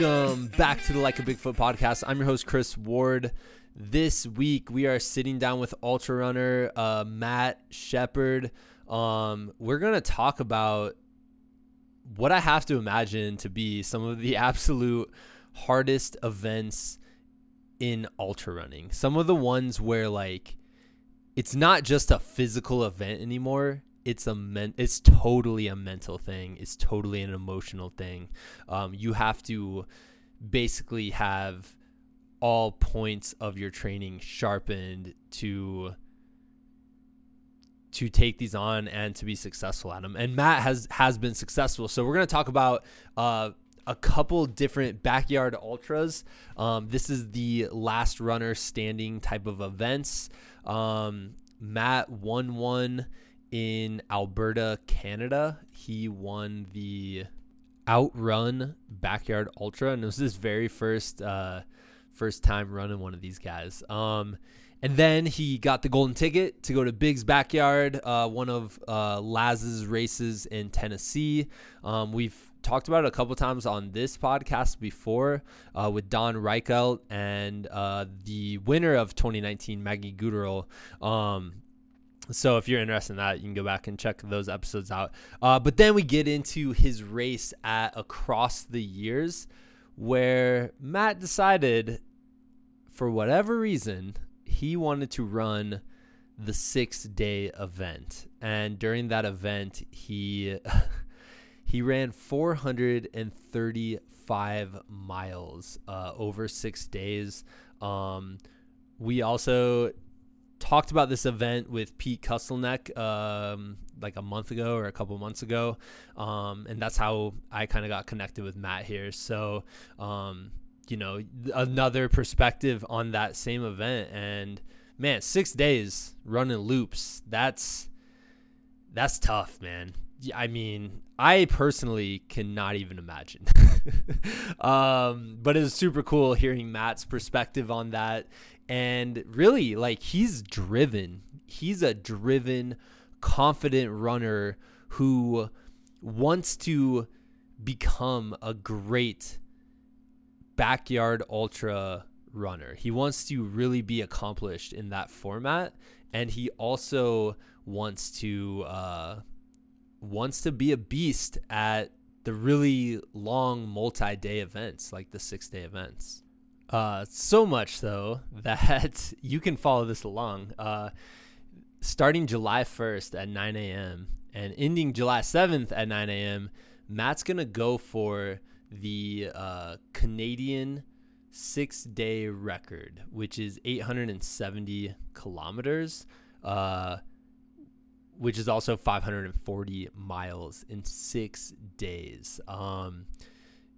Welcome back to the Like a Bigfoot podcast. I'm your host, Chris Ward. This week, we are sitting down with ultra runner uh, Matt Shepard. Um, we're going to talk about what I have to imagine to be some of the absolute hardest events in ultra running. Some of the ones where, like, it's not just a physical event anymore it's a men- it's totally a mental thing it's totally an emotional thing. Um, you have to basically have all points of your training sharpened to to take these on and to be successful at them and matt has has been successful. So we're going to talk about uh, a couple different backyard ultras. Um, this is the last runner standing type of events. Um, matt won one in Alberta, Canada. He won the Outrun Backyard Ultra, and it was his very first uh, first time running one of these guys. Um, and then he got the golden ticket to go to Big's Backyard, uh, one of uh, Laz's races in Tennessee. Um, we've talked about it a couple times on this podcast before uh, with Don Reichelt and uh, the winner of 2019, Maggie Guterl. Um, so if you're interested in that, you can go back and check those episodes out. Uh, but then we get into his race at Across the Years, where Matt decided, for whatever reason, he wanted to run the six day event. And during that event, he he ran 435 miles uh, over six days. Um, we also talked about this event with Pete Kostelnick um, like a month ago or a couple months ago, um, and that's how I kind of got connected with Matt here. So, um, you know, another perspective on that same event, and man, six days running loops. That's that's tough, man. I mean, I personally cannot even imagine. um, but it was super cool hearing Matt's perspective on that and really, like, he's driven. He's a driven, confident runner who wants to become a great backyard ultra runner. He wants to really be accomplished in that format, and he also wants to uh, wants to be a beast at the really long multi-day events, like the six-day events. Uh, so much so that you can follow this along. Uh, starting July 1st at 9 a.m. and ending July 7th at 9 a.m., Matt's going to go for the uh, Canadian six day record, which is 870 kilometers, uh, which is also 540 miles in six days. Um,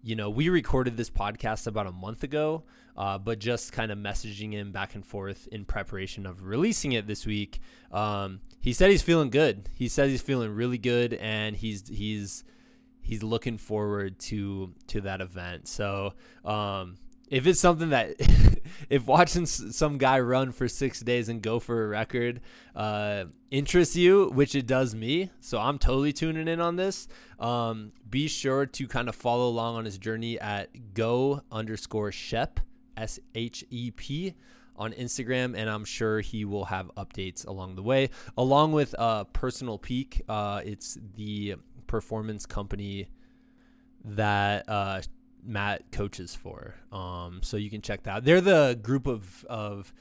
you know, we recorded this podcast about a month ago, uh, but just kind of messaging him back and forth in preparation of releasing it this week. Um, he said he's feeling good. He says he's feeling really good, and he's he's he's looking forward to to that event. So um, if it's something that if watching some guy run for six days and go for a record uh, interests you, which it does me, so I'm totally tuning in on this. Um, be sure to kind of follow along on his journey at go underscore shep s h e p on Instagram, and I'm sure he will have updates along the way, along with uh, Personal Peak. Uh, it's the performance company that uh, Matt coaches for. Um, so you can check that. They're the group of of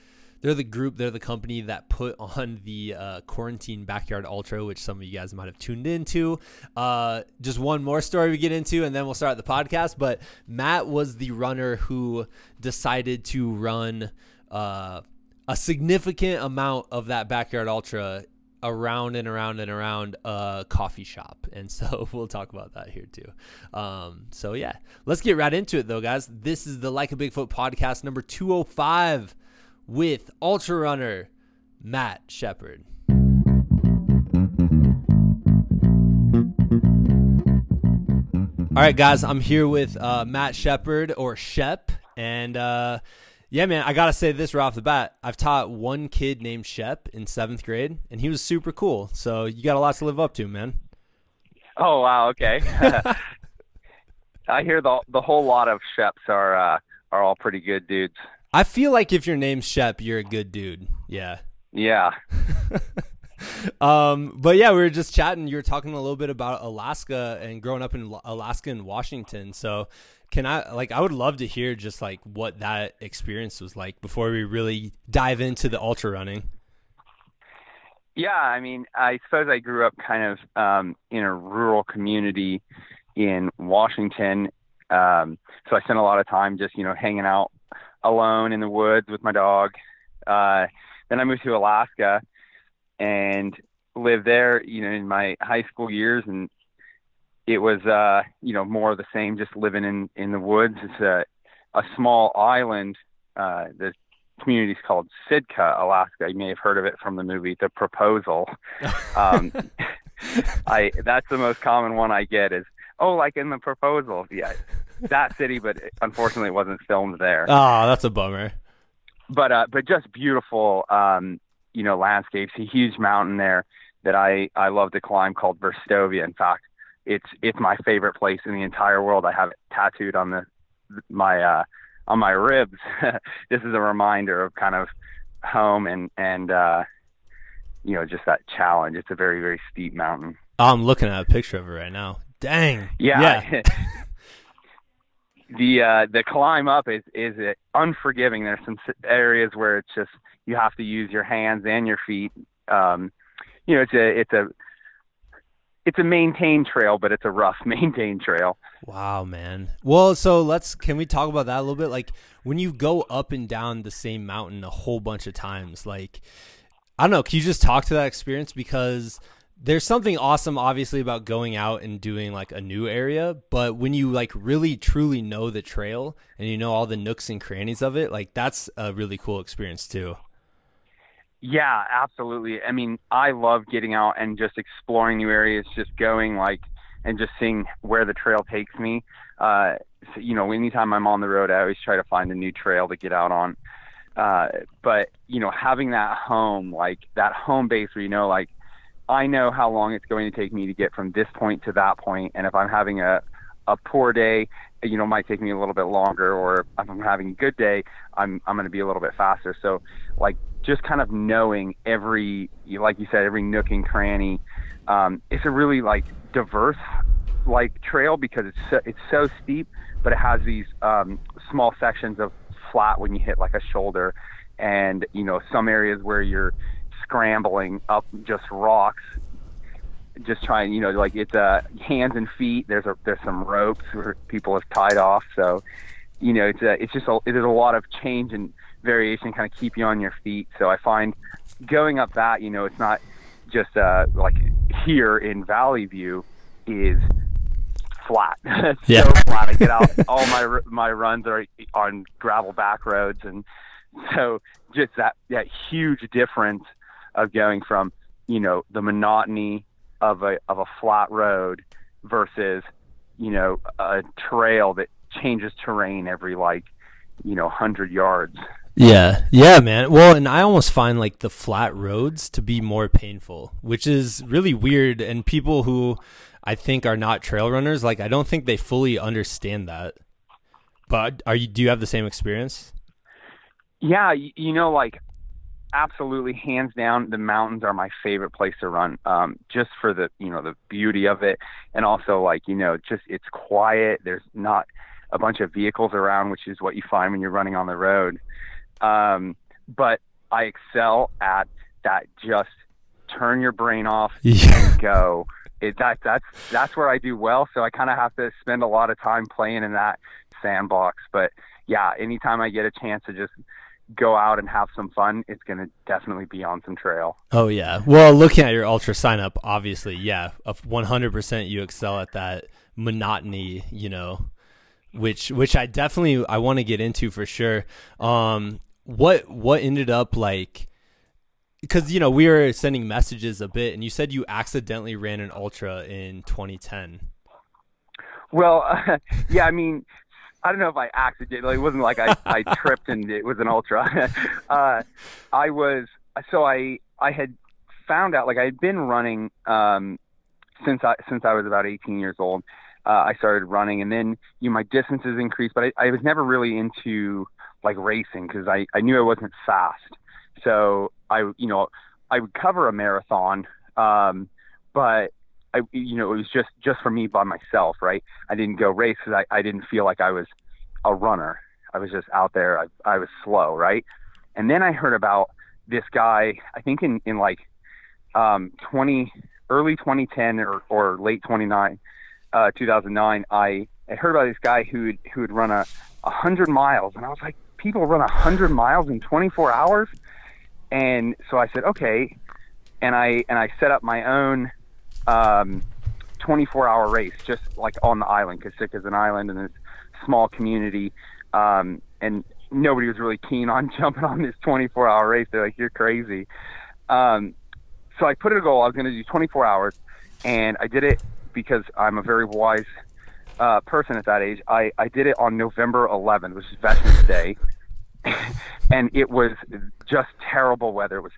they're the group, they're the company that put on the uh, quarantine backyard ultra, which some of you guys might have tuned into. Uh, just one more story we get into, and then we'll start the podcast. But Matt was the runner who decided to run uh, a significant amount of that backyard ultra around and around and around a coffee shop. And so we'll talk about that here too. Um, so yeah, let's get right into it though, guys. This is the Like a Bigfoot podcast number 205 with ultra runner Matt Shepard. All right, guys, I'm here with uh, Matt Shepard or Shep, and uh, yeah, man, I gotta say this right off the bat. I've taught one kid named Shep in seventh grade, and he was super cool. So you got a lot to live up to, man. Oh wow, okay. I hear the the whole lot of Sheps are uh, are all pretty good dudes. I feel like if your name's Shep, you're a good dude. Yeah. Yeah. um, but yeah, we were just chatting. You were talking a little bit about Alaska and growing up in Alaska and Washington. So, can I like I would love to hear just like what that experience was like before we really dive into the ultra running. Yeah, I mean, I suppose I grew up kind of um, in a rural community in Washington, um, so I spent a lot of time just you know hanging out alone in the woods with my dog. Uh, then I moved to Alaska and lived there, you know, in my high school years, and it was, uh, you know, more of the same, just living in in the woods. It's a a small island. Uh, the community is called Sitka, Alaska. You may have heard of it from the movie The Proposal. Um, I that's the most common one I get is oh, like in The Proposal. Yeah, that city, but unfortunately, it wasn't filmed there. Oh, that's a bummer. But uh, but just beautiful. Um, you know landscapes. A huge mountain there that I I love to climb called Verstovia. In fact, it's it's my favorite place in the entire world. I have it tattooed on the my uh on my ribs. this is a reminder of kind of home and and uh you know just that challenge. It's a very very steep mountain. I'm looking at a picture of it right now. Dang. Yeah. yeah. the uh the climb up is is unforgiving. There's some areas where it's just you have to use your hands and your feet. Um, you know, it's a it's a it's a maintained trail, but it's a rough maintained trail. Wow, man. Well, so let's can we talk about that a little bit? Like when you go up and down the same mountain a whole bunch of times, like I don't know, can you just talk to that experience because there's something awesome obviously about going out and doing like a new area but when you like really truly know the trail and you know all the nooks and crannies of it like that's a really cool experience too yeah, absolutely. I mean, I love getting out and just exploring new areas, just going like and just seeing where the trail takes me. Uh, so, you know, anytime I'm on the road, I always try to find a new trail to get out on. Uh, but you know, having that home, like that home base where you know, like I know how long it's going to take me to get from this point to that point, and if I'm having a a poor day, you know, might take me a little bit longer, or if I'm having a good day, I'm I'm going to be a little bit faster. So, like just kind of knowing every, like you said, every nook and cranny. Um, it's a really like diverse like trail because it's so, it's so steep, but it has these um, small sections of flat when you hit like a shoulder, and you know some areas where you're scrambling up just rocks just trying, you know, like it's uh, hands and feet. There's a there's some ropes where people have tied off. So, you know, it's a, it's just a, there's a lot of change and variation, kind of keep you on your feet. So I find going up that, you know, it's not just uh, like here in Valley View is flat. yeah. so flat. I get out. All my my runs are on gravel back roads, and so just that that huge difference of going from you know the monotony of a of a flat road versus you know a trail that changes terrain every like you know 100 yards yeah. Yeah man. Well and i almost find like the flat roads to be more painful which is really weird and people who i think are not trail runners like i don't think they fully understand that. But are you do you have the same experience? Yeah you, you know like absolutely hands down the mountains are my favorite place to run um just for the you know the beauty of it. And also like you know just it's quiet. There's not a bunch of vehicles around which is what you find when you're running on the road um but i excel at that just turn your brain off yeah. and go it that that's that's where i do well so i kind of have to spend a lot of time playing in that sandbox but yeah anytime i get a chance to just go out and have some fun, it's going to definitely be on some trail. Oh yeah. Well, looking at your ultra sign up, obviously, yeah, 100% you excel at that monotony, you know, which which I definitely I want to get into for sure. Um what what ended up like because you know we were sending messages a bit and you said you accidentally ran an ultra in 2010 well uh, yeah i mean I don't know if I accidentally. It wasn't like I, I tripped and it was an ultra. uh, I was so I I had found out like I had been running um, since I since I was about 18 years old. Uh, I started running, and then you know, my distances increased, but I, I was never really into like racing because I I knew I wasn't fast. So I you know I would cover a marathon, um, but I you know it was just just for me by myself, right? I didn't go race because I I didn't feel like I was a runner. I was just out there. I I was slow, right? And then I heard about this guy. I think in in like um 20 early 2010 or or late 29 uh 2009 I I heard about this guy who who would run a a hundred miles and I was like people run a hundred miles in 24 hours. And so I said okay. And I and I set up my own um 24 hour race just like on the island because Sitka is an island and this small community. Um and nobody was really keen on jumping on this 24 hour race. They're like you're crazy. Um so I put it a goal. I was going to do 24 hours and I did it because I'm a very wise uh, person at that age. I, I did it on November 11th, which is Veterans Day, and it was just terrible weather. It was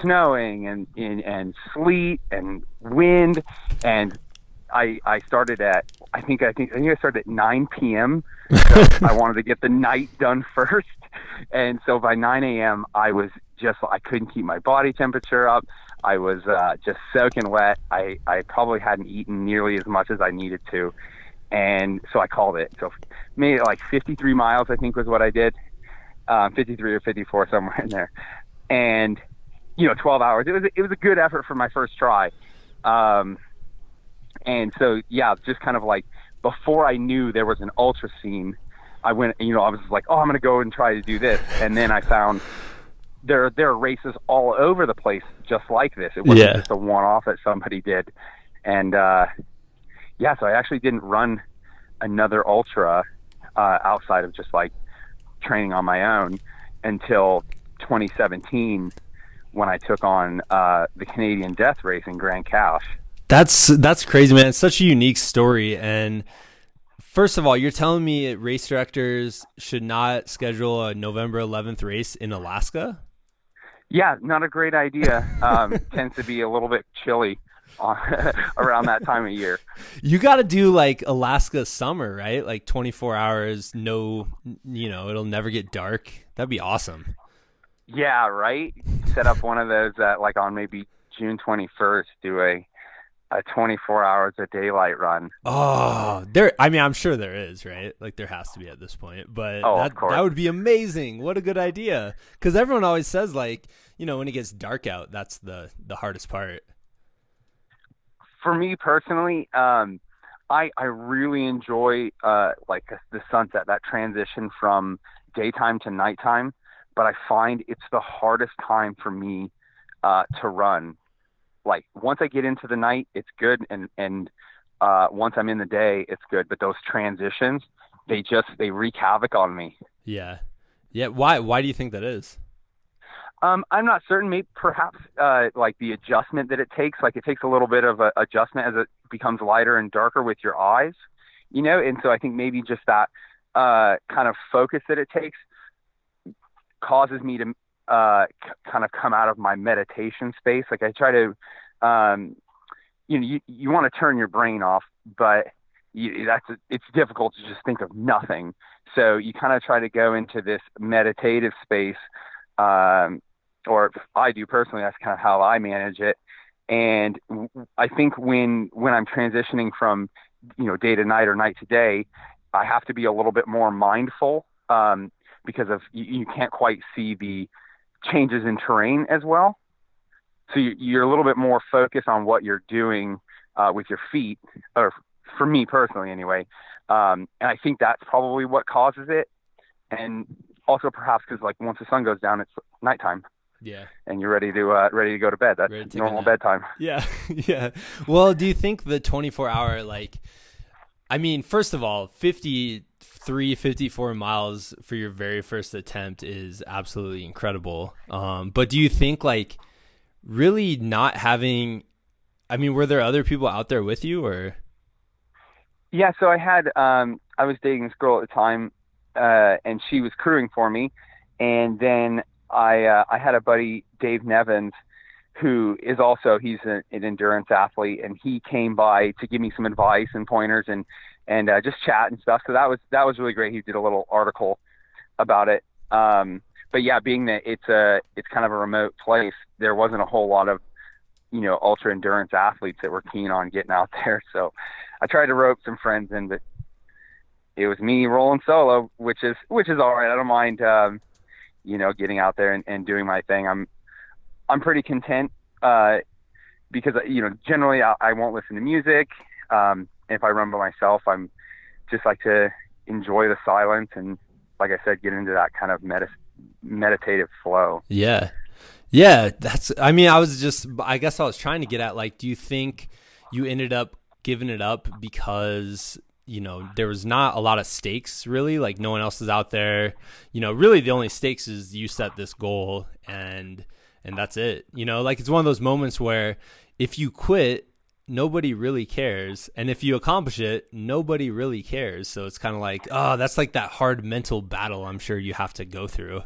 snowing and, and and sleet and wind, and I I started at I think I think I think I started at 9 p.m. So I wanted to get the night done first, and so by 9 a.m. I was just I couldn't keep my body temperature up. I was uh, just soaking wet. I I probably hadn't eaten nearly as much as I needed to, and so I called it. So maybe like 53 miles I think was what I did, um, 53 or 54 somewhere in there, and you know 12 hours. It was it was a good effort for my first try. Um, and so yeah, just kind of like before I knew there was an ultra scene, I went. You know, I was like, oh, I'm gonna go and try to do this, and then I found there there are races all over the place just like this. It wasn't Yeah. just a one off that somebody did, and uh, yeah, so I actually didn't run another ultra uh, outside of just like training on my own until 2017 when I took on uh, the Canadian Death Race in Grande Cache. That's that's crazy, man. It's such a unique story. And first of all, you're telling me race directors should not schedule a November 11th race in Alaska? Yeah, not a great idea. Um, tends to be a little bit chilly around that time of year. You got to do like Alaska summer, right? Like 24 hours, no, you know, it'll never get dark. That'd be awesome. Yeah, right. Set up one of those uh, like on maybe June 21st. Do a a 24 hours of daylight run. Oh, there. I mean, I'm sure there is, right? Like there has to be at this point, but Oh, that that would be amazing. What a good idea! Because everyone always says like, you know, when it gets dark out, that's the the hardest part. For me personally, um, I I really enjoy uh, like the sunset, that transition from daytime to nighttime. But I find it's the hardest time for me uh, to run. Like once I get into the night, it's good, and and uh, once I'm in the day, it's good. But those transitions, they just they wreak havoc on me. Yeah, yeah. Why why do you think that is? Um, I'm not certain. Maybe perhaps uh, like the adjustment that it takes. Like it takes a little bit of a adjustment as it becomes lighter and darker with your eyes, you know. And so I think maybe just that uh, kind of focus that it takes causes me to uh, c- kind of come out of my meditation space. Like I try to, um, you know, you you want to turn your brain off, but you, that's it's difficult to just think of nothing. So you kind of try to go into this meditative space um, or I do personally. That's kind of how I manage it. And I think when when I'm transitioning from you know day to night or night to day, I have to be a little bit more mindful um, because of you, you can't quite see the changes in terrain as well. So you, you're a little bit more focused on what you're doing uh, with your feet, or for me personally, anyway. Um, and I think that's probably what causes it. And also perhaps because like once the sun goes down, it's nighttime Yeah, and you're ready to uh, ready to go to bed. That's to normal bedtime. yeah, yeah. Well, do you think the 24 hour like? I mean, first of all, 53, 54 miles for your very first attempt is absolutely incredible. Um, but do you think like really not having? I mean, were there other people out there with you, or Yeah, so I had um, I was dating this girl at the time, uh, and she was crewing for me, and then I uh, I had a buddy Dave Nevins who is also he's an, an endurance athlete, and he came by to give me some advice and pointers and and uh, just chat and stuff. So that was that was really great. He did a little article about it. Um, but yeah, being that it's a it's kind of a remote place, there wasn't a whole lot of you know ultra endurance athletes that were keen on getting out there. So I tried to rope some friends in, but it was me rolling solo, which is which is all right. I don't mind, um, you know, getting out there and, and doing my thing. I'm I'm pretty content uh, because you know generally I, I won't listen to music. Um, if I run by myself, I'm just like to enjoy the silence and, like I said, get into that kind of medit- meditative flow. Yeah, yeah. That's. I mean, I was just. I guess I was trying to get at like, do you think you ended up giving it up because you know there was not a lot of stakes really. Like no one else is out there. You know really the only stakes is you set this goal and and that's it. You know like it's one of those moments where if you quit nobody really cares. And if you accomplish it nobody really cares. So it's kind of like oh that's like that hard mental battle i'm sure you have to go through.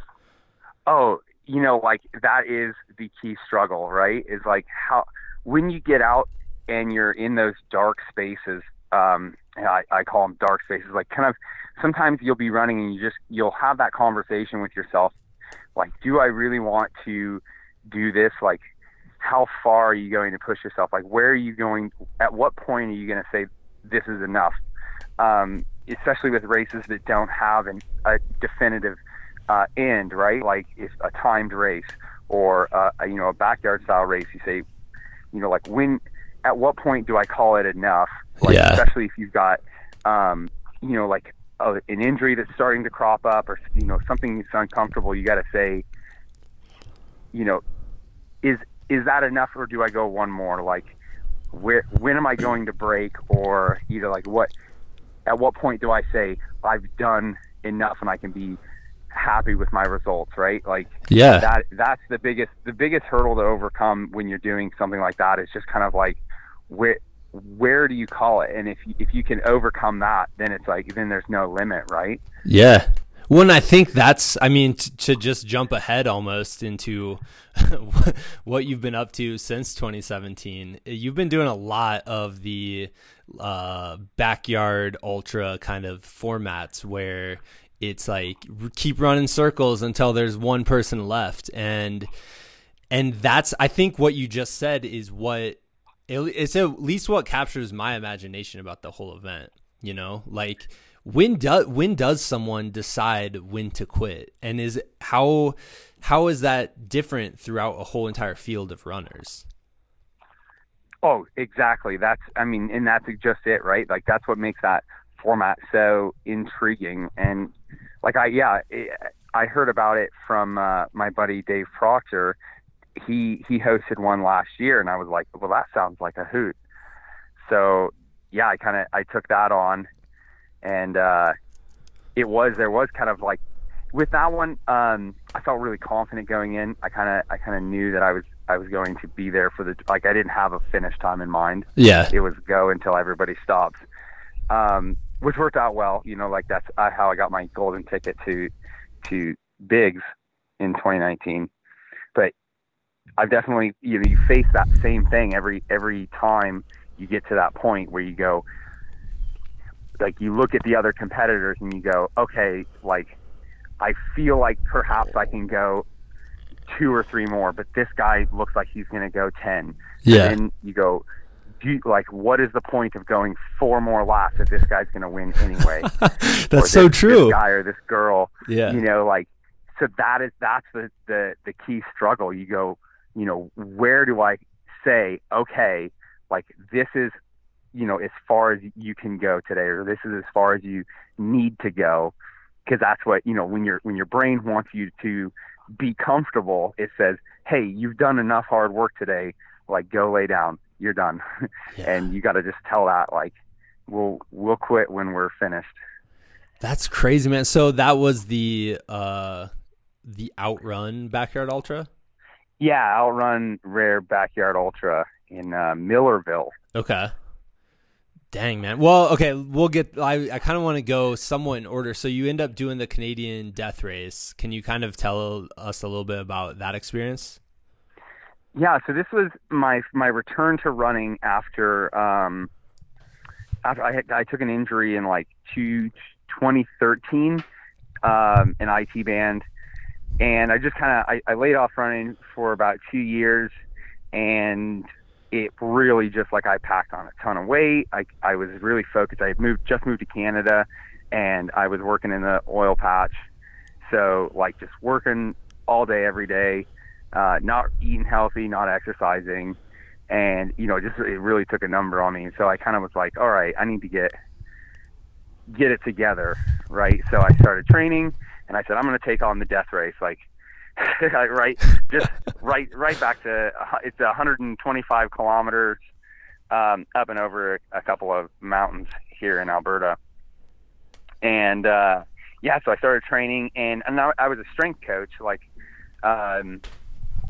Oh you know like that is the key struggle right? Is like how when you get out and you're in those dark spaces um I, I call them dark spaces. Like kind of sometimes you'll be running and you just you'll have that conversation with yourself. Like do i really want to do this? Like how far are you going to push yourself? Like where are you going? At what point are you going to say this is enough? Um, especially with races that don't have an, a definitive uh, end right? Like if a timed race or uh, a, you know a backyard style race you say you know like when at what point do I call it enough? Like, Yeah. Especially if you've got, um, you know, like a, an injury that's starting to crop up, or you know, something that's uncomfortable. You got to say, you know, is is that enough, or do I go one more? Like, where when am I going to break, or either like what? At what point do I say I've done enough and I can be happy with my results? Right? Like yeah that that's the biggest the biggest hurdle to overcome when you're doing something like that is just kind of like where where do you call it and if you, if you can overcome that then it's like then there's no limit right Yeah. Well, I think that's, I mean, t- to just jump ahead almost into what you've been up to since 2017, you've been doing a lot of the uh, backyard ultra kind of formats where it's like keep running circles until there's one person left. And, and that's, I think what you just said is what, it's at least what captures my imagination about the whole event, you know, like, when does when does someone decide when to quit? And is how how is that different throughout a whole entire field of runners? Oh exactly. That's i mean and that's just it right? Like that's what makes that format so intriguing. And like i yeah it, i heard about it from uh, my buddy dave proctor he he hosted one last year and i was like well that sounds like a hoot. So yeah i kind of i took that on and uh it was there was kind of like with that one um i felt really confident going in. I kind of i kind of knew that i was i was going to be there for the like i didn't have a finish time in mind. Yeah. It was go until everybody stops um which worked out well you know like that's uh, how i got my golden ticket to to bigs in 2019 but i've definitely you know you face that same thing every every time you get to that point where you go like you look at the other competitors and you go okay like i feel like perhaps i can go two or three more but this guy looks like he's going to go 10 yeah and you go, do you, like, what is the point of going four more laps if this guy's going to win anyway? Or that's so this- true This guy or this girl, yeah you know, like, so that is that's the the the key struggle. You go, you know, where do I say, okay, like this is, you know, as far as you can go today, or this is as far as you need to go, because that's what you know when your when your brain wants you to be comfortable, it says, hey, you've done enough hard work today. Like, go lay down. You're done. Yeah. and you got to just tell that like we'll we'll quit when we're finished that's crazy man so that was the uh the outrun backyard ultra yeah I'll run rare backyard ultra in uh, Millarville. Okay. Dang man. Well okay we'll get i, I kind of want to go somewhat in order. So you end up doing the canadian death race. Can you kind of tell us a little bit about that experience? Yeah, so this was my my return to running after um after I had, I took an injury in like two, 2013 um an IT band and I just kind of I, I laid off running for about 2 years and it really just like I packed on a ton of weight. I I was really focused. I had moved just moved to Canada and I was working in the oil patch. So like just working all day every day uh, not eating healthy, not exercising, and you know, just it really took a number on me. So I kind of was like, all right, I need to get get it together, right? So I started training, and I said, I'm going to take on the death race, like. right, just right, right back to it's 125 kilometers um, up and over a couple of mountains here in Alberta, and uh, yeah, so I started training, and, and I, I was a strength coach, like um,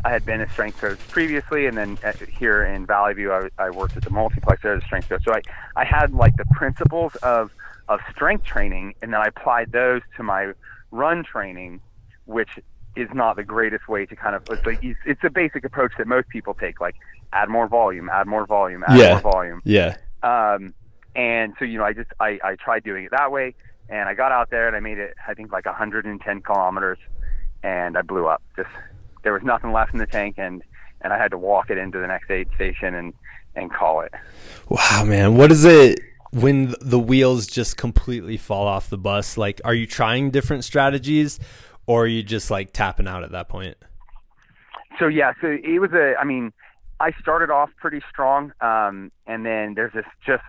I had been a strength coach previously, and then at, here in Valley View, I, I worked at the multiplex there as a strength coach. So I, I had like the principles of of strength training, and then I applied those to my run training, which is not the greatest way to kind of it's like it's a basic approach that most people take, like add more volume, add more volume, add Yeah. more volume. Yeah. Um, and so you know, I just I, I tried doing it that way, and I got out there and I made it I think like 110 kilometers, and I blew up. Just there was nothing left in the tank, and and I had to walk it into the next aid station and and call it. Wow, man. What is it when the wheels just completely fall off the bus? Like, are you trying different strategies or are you just like tapping out at that point? So yeah, so it was a. I mean, I started off pretty strong, um, and then there's this just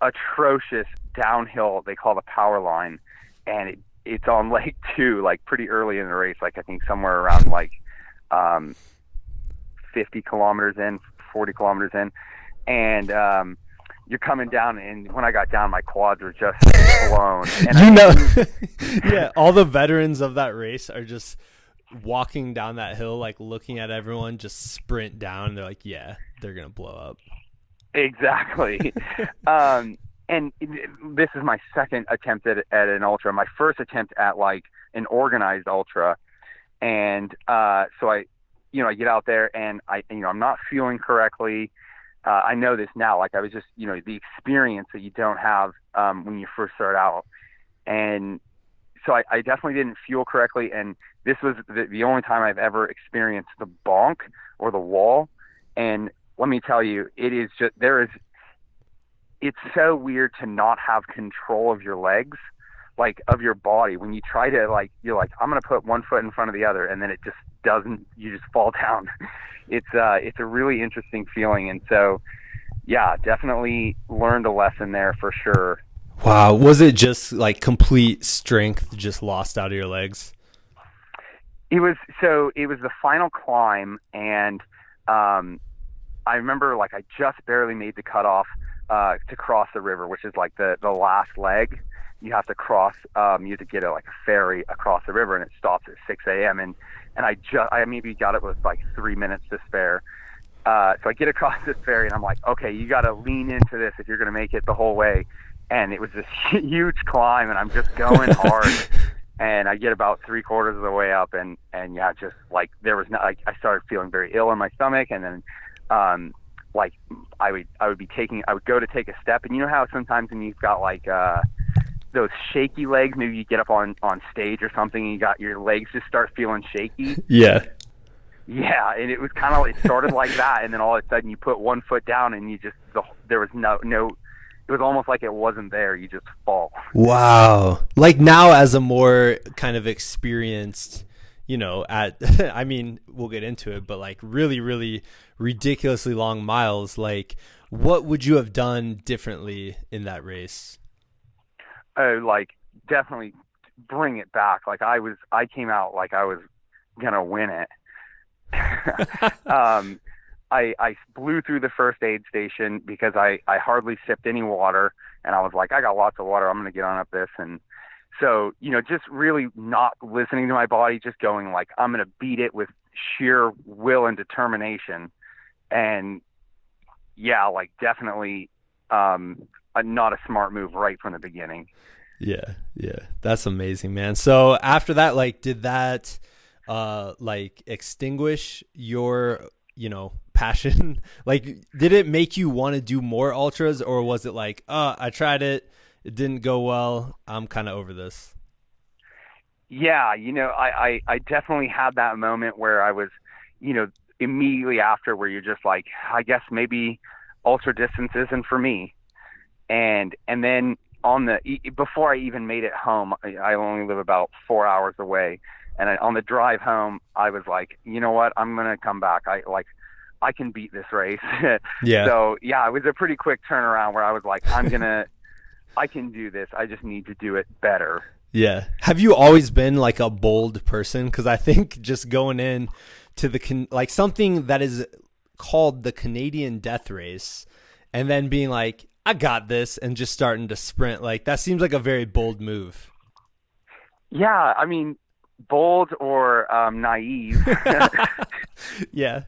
atrocious downhill they call the power line, and it, it's on leg two, like pretty early in the race, like I think somewhere around like um, 50 kilometers in, 40 kilometers in, and um, you're coming down, and when I got down, my quads were just blown. And you I know, yeah, all the veterans of that race are just walking down that hill, like looking at everyone just sprint down. They're like, yeah, they're to blow up. Exactly. um, and this is my second attempt at, at an ultra. My first attempt at like an organized ultra, and uh, so I, you know, I get out there and I, you know, I'm not feeling correctly. Uh, I know this now. Like I was just, you know, the experience that you don't have um, when you first start out, and so I, I definitely didn't feel correctly. And this was the, the only time I've ever experienced the bonk or the wall. And let me tell you, it is just there is. It's so weird to not have control of your legs, like of your body. When you try to like, you're like, I'm gonna put one foot in front of the other, and then it just doesn't. You just fall down. It's uh, it's a really interesting feeling, and so, yeah, definitely learned a lesson there for sure. Wow. Was it just like complete strength just lost out of your legs? It was so it was the final climb, and um, I remember like I just barely made the cutoff uh, to cross the river, which is like the the last leg. You have to cross. Um, you have to get a like a ferry across the river, and it stops at 6 a.m. and and I just I maybe got it with like three minutes to spare. Uh, so I get across this ferry, and I'm like, okay, you got to lean into this if you're going to make it the whole way. And it was this huge climb, and I'm just going hard. and I get about three quarters of the way up, and and yeah, just like there was no, like I started feeling very ill in my stomach, and then um, like I would I would be taking I would go to take a step, and you know how sometimes when you've got like uh, those shaky legs, maybe you get up on on stage or something, and you got your legs just start feeling shaky. Yeah. Yeah, and it was kind of it started like that, and then all of a sudden you put one foot down, and you just the, there was no no. It was almost like it wasn't there. You just fall. Wow. Like now as a more kind of experienced, you know, at I mean, we'll get into it, but like really really ridiculously long miles, like what would you have done differently in that race? Uh, like definitely bring it back. Like I was, I came out like I was gonna win it. um, I I blew through the first aid station because I I hardly sipped any water, and I was like, I got lots of water. I'm gonna get on up this, and so you know, just really not listening to my body, just going like, I'm gonna beat it with sheer will and determination, and yeah, like definitely um, a, not a smart move right from the beginning. Yeah, yeah. That's amazing, man. So after that, like did that uh like extinguish your you know passion like did it make you want to do more ultras or was it like uh i tried it it didn't go well i'm kind of over this yeah you know I, I i definitely had that moment where i was you know immediately after where you're just like i guess maybe ultra distance isn't for me and and then on the before i even made it home i only live about four hours away and I, on the drive home i was like you know what i'm gonna come back i like I can beat this race. yeah. So yeah, it was a pretty quick turnaround where I was like, I'm gonna, I can do this. I just need to do it better. Yeah. Have you always been like a bold person? Because I think just going in to the con- like something that is called the Canadian Death Race, and then being like, I got this, and just starting to sprint like that seems like a very bold move. Yeah, I mean, bold or um, naive. yeah.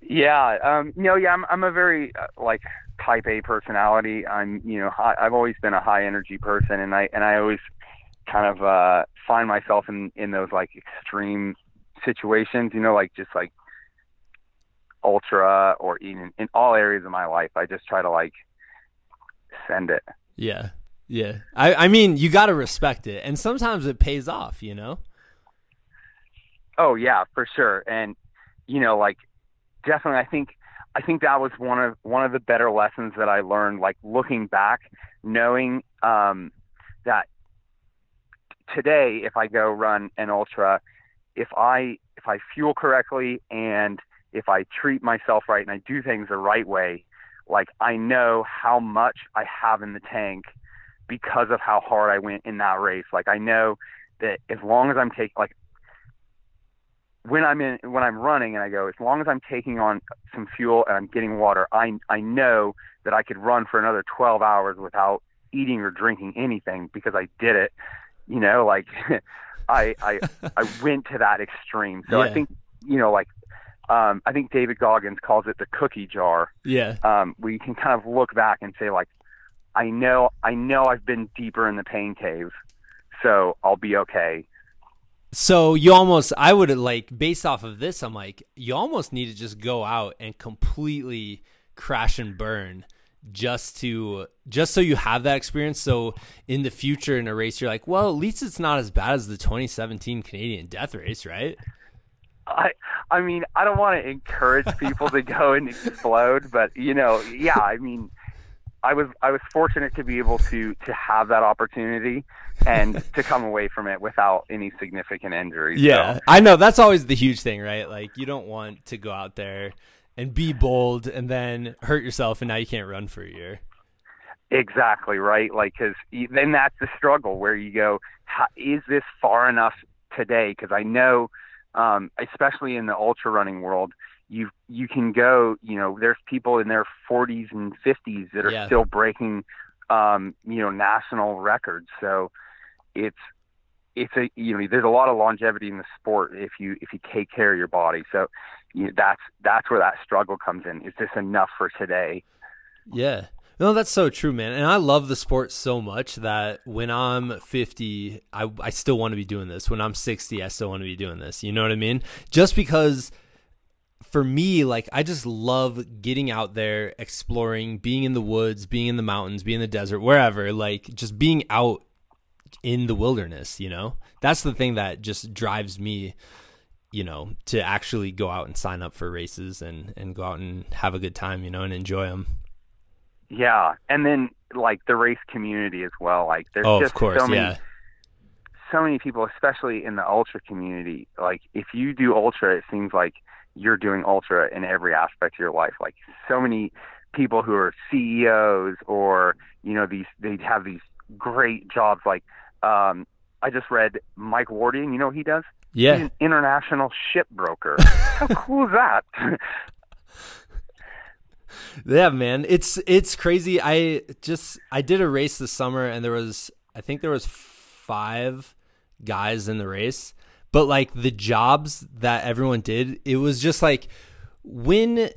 Yeah, um, you know, yeah, I'm I'm a very uh, like type A personality. I'm, you know, high, I've always been a high energy person, and I and I always kind of uh, find myself in in those like extreme situations. You know, like just like ultra or even in all areas of my life. I just try to like send it. Yeah, yeah. I I mean, you got to respect it, and sometimes it pays off. You know. Oh yeah, for sure, and you know, like definitely, I think I think that was one of one of the better lessons that I learned. Like looking back, knowing um, that today, if I go run an ultra, if I if I fuel correctly and if I treat myself right and I do things the right way, like I know how much I have in the tank because of how hard I went in that race. Like I know that as long as I'm taking like when I'm in when I'm running and I go, as long as I'm taking on some fuel and I'm getting water, I I know that I could run for another 12 hours without eating or drinking anything because I did it. You know, like I I I went to that extreme. So yeah. I think you know, like um, I think David Goggins calls it the cookie jar. Yeah. Um, where you can kind of look back and say like, I know I know I've been deeper in the pain cave, so I'll be okay so you almost, I would like, based off of this, I'm like, you almost need to just go out and completely crash and burn just to just so you have that experience so in the future in a race you're like well at least it's not as bad as the 2017 canadian death race right i i mean i don't want to encourage people to go and explode but you know yeah i mean I was I was fortunate to be able to to have that opportunity and to come away from it without any significant injuries. Yeah, so. I know that's always the huge thing, right? Like you don't want to go out there and be bold and then hurt yourself and now you can't run for a year. Exactly right. Like because then that's the struggle where you go, is this far enough today? Because I know, um, especially in the ultra running world you you can go you know there's people in their 40s and 50s that are yeah. still breaking um you know national records. So it's it's a you know there's a lot of longevity in the sport if you if you take care of your body. So you know, that's that's where that struggle comes in. Is this enough for today? Yeah no, that's so true, man. And I love the sport so much that when I'm 50, I, I still want to be doing this. When I'm 60, I still want to be doing this. You know what I mean? Just because for me, like I just love getting out there, exploring, being in the woods, being in the mountains, being in the desert, wherever, like just being out in the wilderness, you know? That's the thing that just drives me, you know, to actually go out and sign up for races and and go out and have a good time, you know, and enjoy them. Yeah, and then like the race community as well. Like there's oh, just course, so many yeah. so many people, especially in the ultra community. Like if you do ultra, it seems like you're doing ultra in every aspect of your life. Like so many people who are CEOs or you know these they have these great jobs. Like um, I just read Mike Wardian. You know what he does? Yeah, He's an international shipbroker. How cool is that? Yeah, man, it's it's crazy. I just I did a race this summer and there was I think there was five guys in the race but like the jobs that everyone did, it was just like when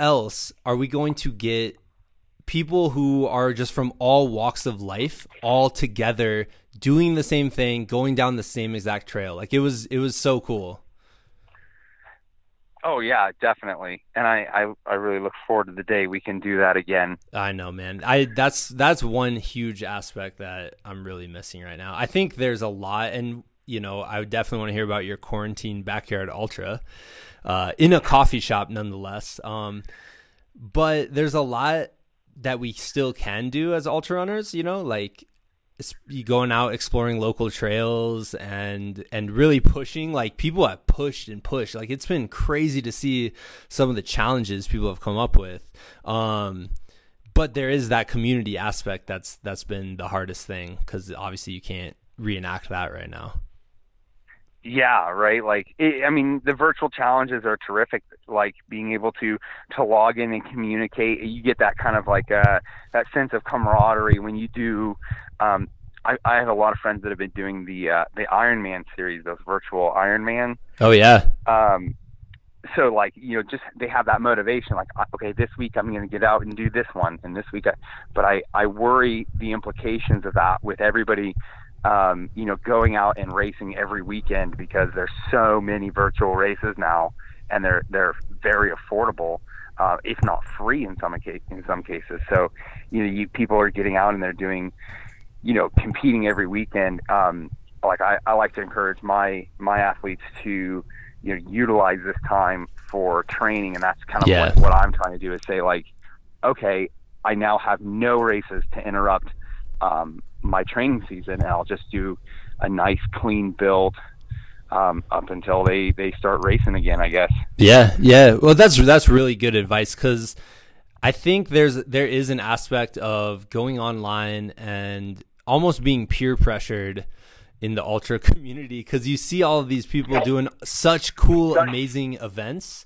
else are we going to get people who are just from all walks of life all together doing the same thing, going down the same exact trail. Like it was it was so cool. Oh yeah, definitely. And I, I, I really look forward to the day we can do that again. I know, man. I that's that's one huge aspect that I'm really missing right now. I think there's a lot and you know, I would definitely want to hear about your quarantine backyard ultra. Uh, in a coffee shop nonetheless. Um, but there's a lot that we still can do as ultra runners, you know, like going out exploring local trails and and really pushing like people have pushed and pushed. Like it's been crazy to see some of the challenges people have come up with. Um but there is that community aspect that's that's been the hardest thing cuz obviously you can't reenact that right now yeah right like it, i mean the virtual challenges are terrific like being able to to log in and communicate you get that kind of like uh that sense of camaraderie when you do um I, I have a lot of friends that have been doing the uh the Ironman series, those virtual Ironman. Oh yeah. Um so like you know just they have that motivation like okay this week i'm going to get out and do this one and this week I, but i i worry the implications of that with everybody um, you know, going out and racing every weekend because there's so many virtual races now, and they're they're very affordable, uh, if not free in some case in some cases. So, you know, you, people are getting out and they're doing, you know, competing every weekend. Um, like I, I like to encourage my my athletes to, you know, utilize this time for training, and that's kind of yeah. what, what I'm trying to do is say like, okay, I now have no races to interrupt um, my training season, and I'll just do a nice clean build um, up until they they start racing again. I guess. Yeah, yeah. Well, that's that's really good advice because I think there's there is an aspect of going online and almost being peer pressured in the ultra community because you see all of these people doing such cool, amazing events.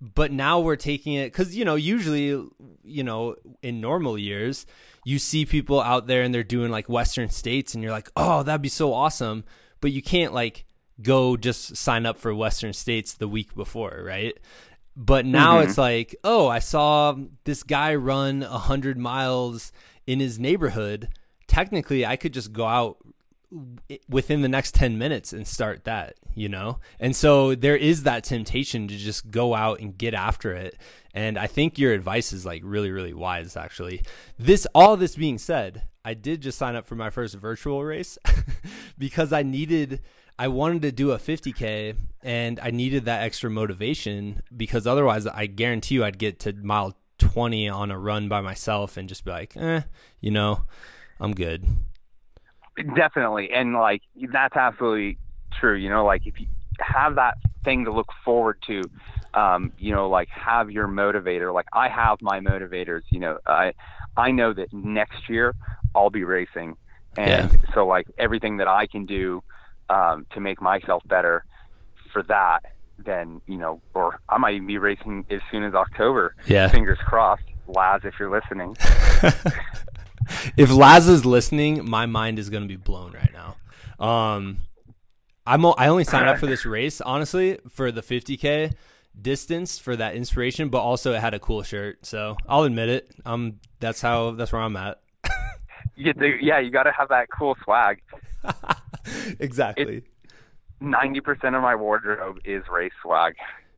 But now we're taking it because you know usually you know in normal years you see people out there and they're doing like Western states and you're like, oh, that'd be so awesome. But you can't like go just sign up for Western states the week before, right? But now mm-hmm. it's like, oh, I saw this guy run a hundred miles in his neighborhood. Technically, I could just go out within the next 10 minutes and start that, you know? And so there is that temptation to just go out and get after it. And I think your advice is like really, really wise, actually. This, all this being said, I did just sign up for my first virtual race because I needed, I wanted to do a 50K and I needed that extra motivation because otherwise I guarantee you I'd get to mile 20 on a run by myself and just be like, eh, you know, I'm good. Definitely, and like that's absolutely true. You know, like if you have that thing to look forward to, um, you know, like have your motivator. Like I have my motivators. You know, I I know that next year I'll be racing, and yeah. so like everything that I can do um, to make myself better for that, then you know, or I might even be racing as soon as October. Yeah, fingers crossed, Laz, if you're listening. if Laz is listening, my mind is going to be blown right now. Um, I'm I only signed up for this race honestly for the 50k distance for that inspiration, but also it had a cool shirt, so I'll admit it. Um, that's how that's where I'm at. you yeah, you got to have that cool swag. exactly. Ninety percent of my wardrobe is race swag.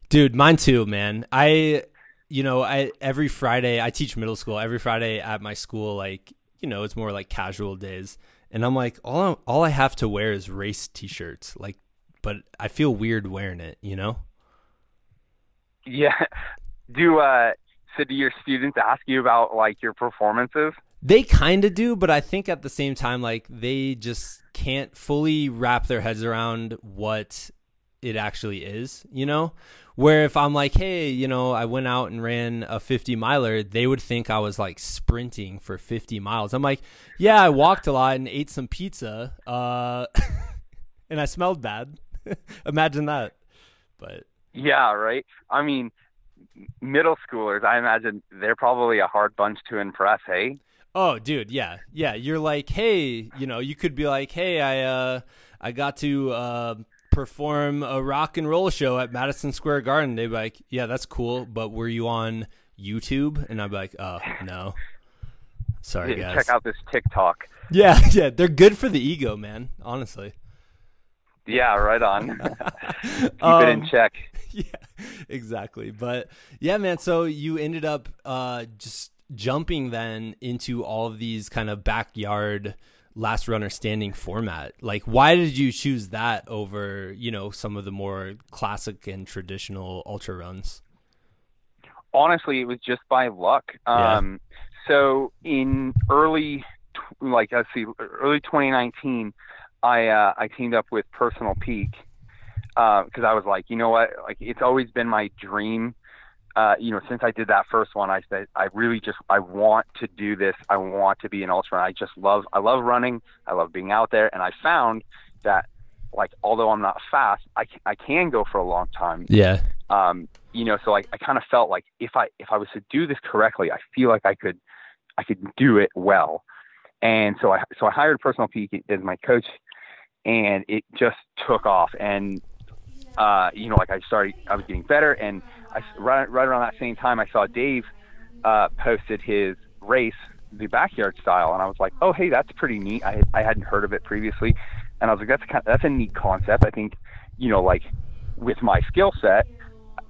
Dude, mine too, man. I you know, I every Friday I teach middle school. Every Friday at my school, like you know, it's more like casual days, and I'm like, all I, all I have to wear is race t-shirts, like, but I feel weird wearing it, you know. Yeah. Do uh, so? Do your students ask you about like your performances? They kind of do, but I think at the same time, like they just can't fully wrap their heads around what it actually is, you know? Where if I'm like, hey, you know, I went out and ran a 50 miler, they would think I was like sprinting for 50 miles. I'm like, yeah, I walked a lot and ate some pizza, uh, and I smelled bad. Imagine that. But yeah, right. I mean, middle schoolers, I imagine they're probably a hard bunch to impress, hey? Oh, dude, yeah, yeah. You're like, hey, you know, you could be like, hey, I, uh, I got to uh, perform a rock and roll show at Madison Square Garden. They'd be like, yeah, that's cool, but were you on YouTube? And I'd be like, oh, no. Sorry, guys. check out this TikTok. Yeah, yeah, they're good for the ego, man. Honestly. Yeah, right on. Keep Um, it in check. yeah, exactly. But yeah, man. So you ended up uh, just jumping then into all of these kind of backyard last runner standing format. Like, why did you choose that over, you know, some of the more classic and traditional ultra runs? honestly, it was just by luck. Yeah. Um, so in early, like let's see, early 2019, I uh, I teamed up with Personal Peak because I was like, you know what, like it's always been my dream. Uh, you know, since I did that first one, I said I really just I want to do this. I want to be an ultra. I just love I love running. I love being out there, and I found that like although I'm not fast, I can, I can go for a long time Yeah. um, you know, so I, I kind of felt like if I if I was to do this correctly, I feel like I could I could do it well. And so I so I hired Personal Peak as my coach, and it just took off. And uh, you know, like I started, I was getting better, and I right right around that same time, I saw Dave uh, posted his race, the backyard style, and I was like, oh hey, that's pretty neat. I I hadn't heard of it previously, and I was like, that's kind of, that's a neat concept. I think, you know, like with my skill set,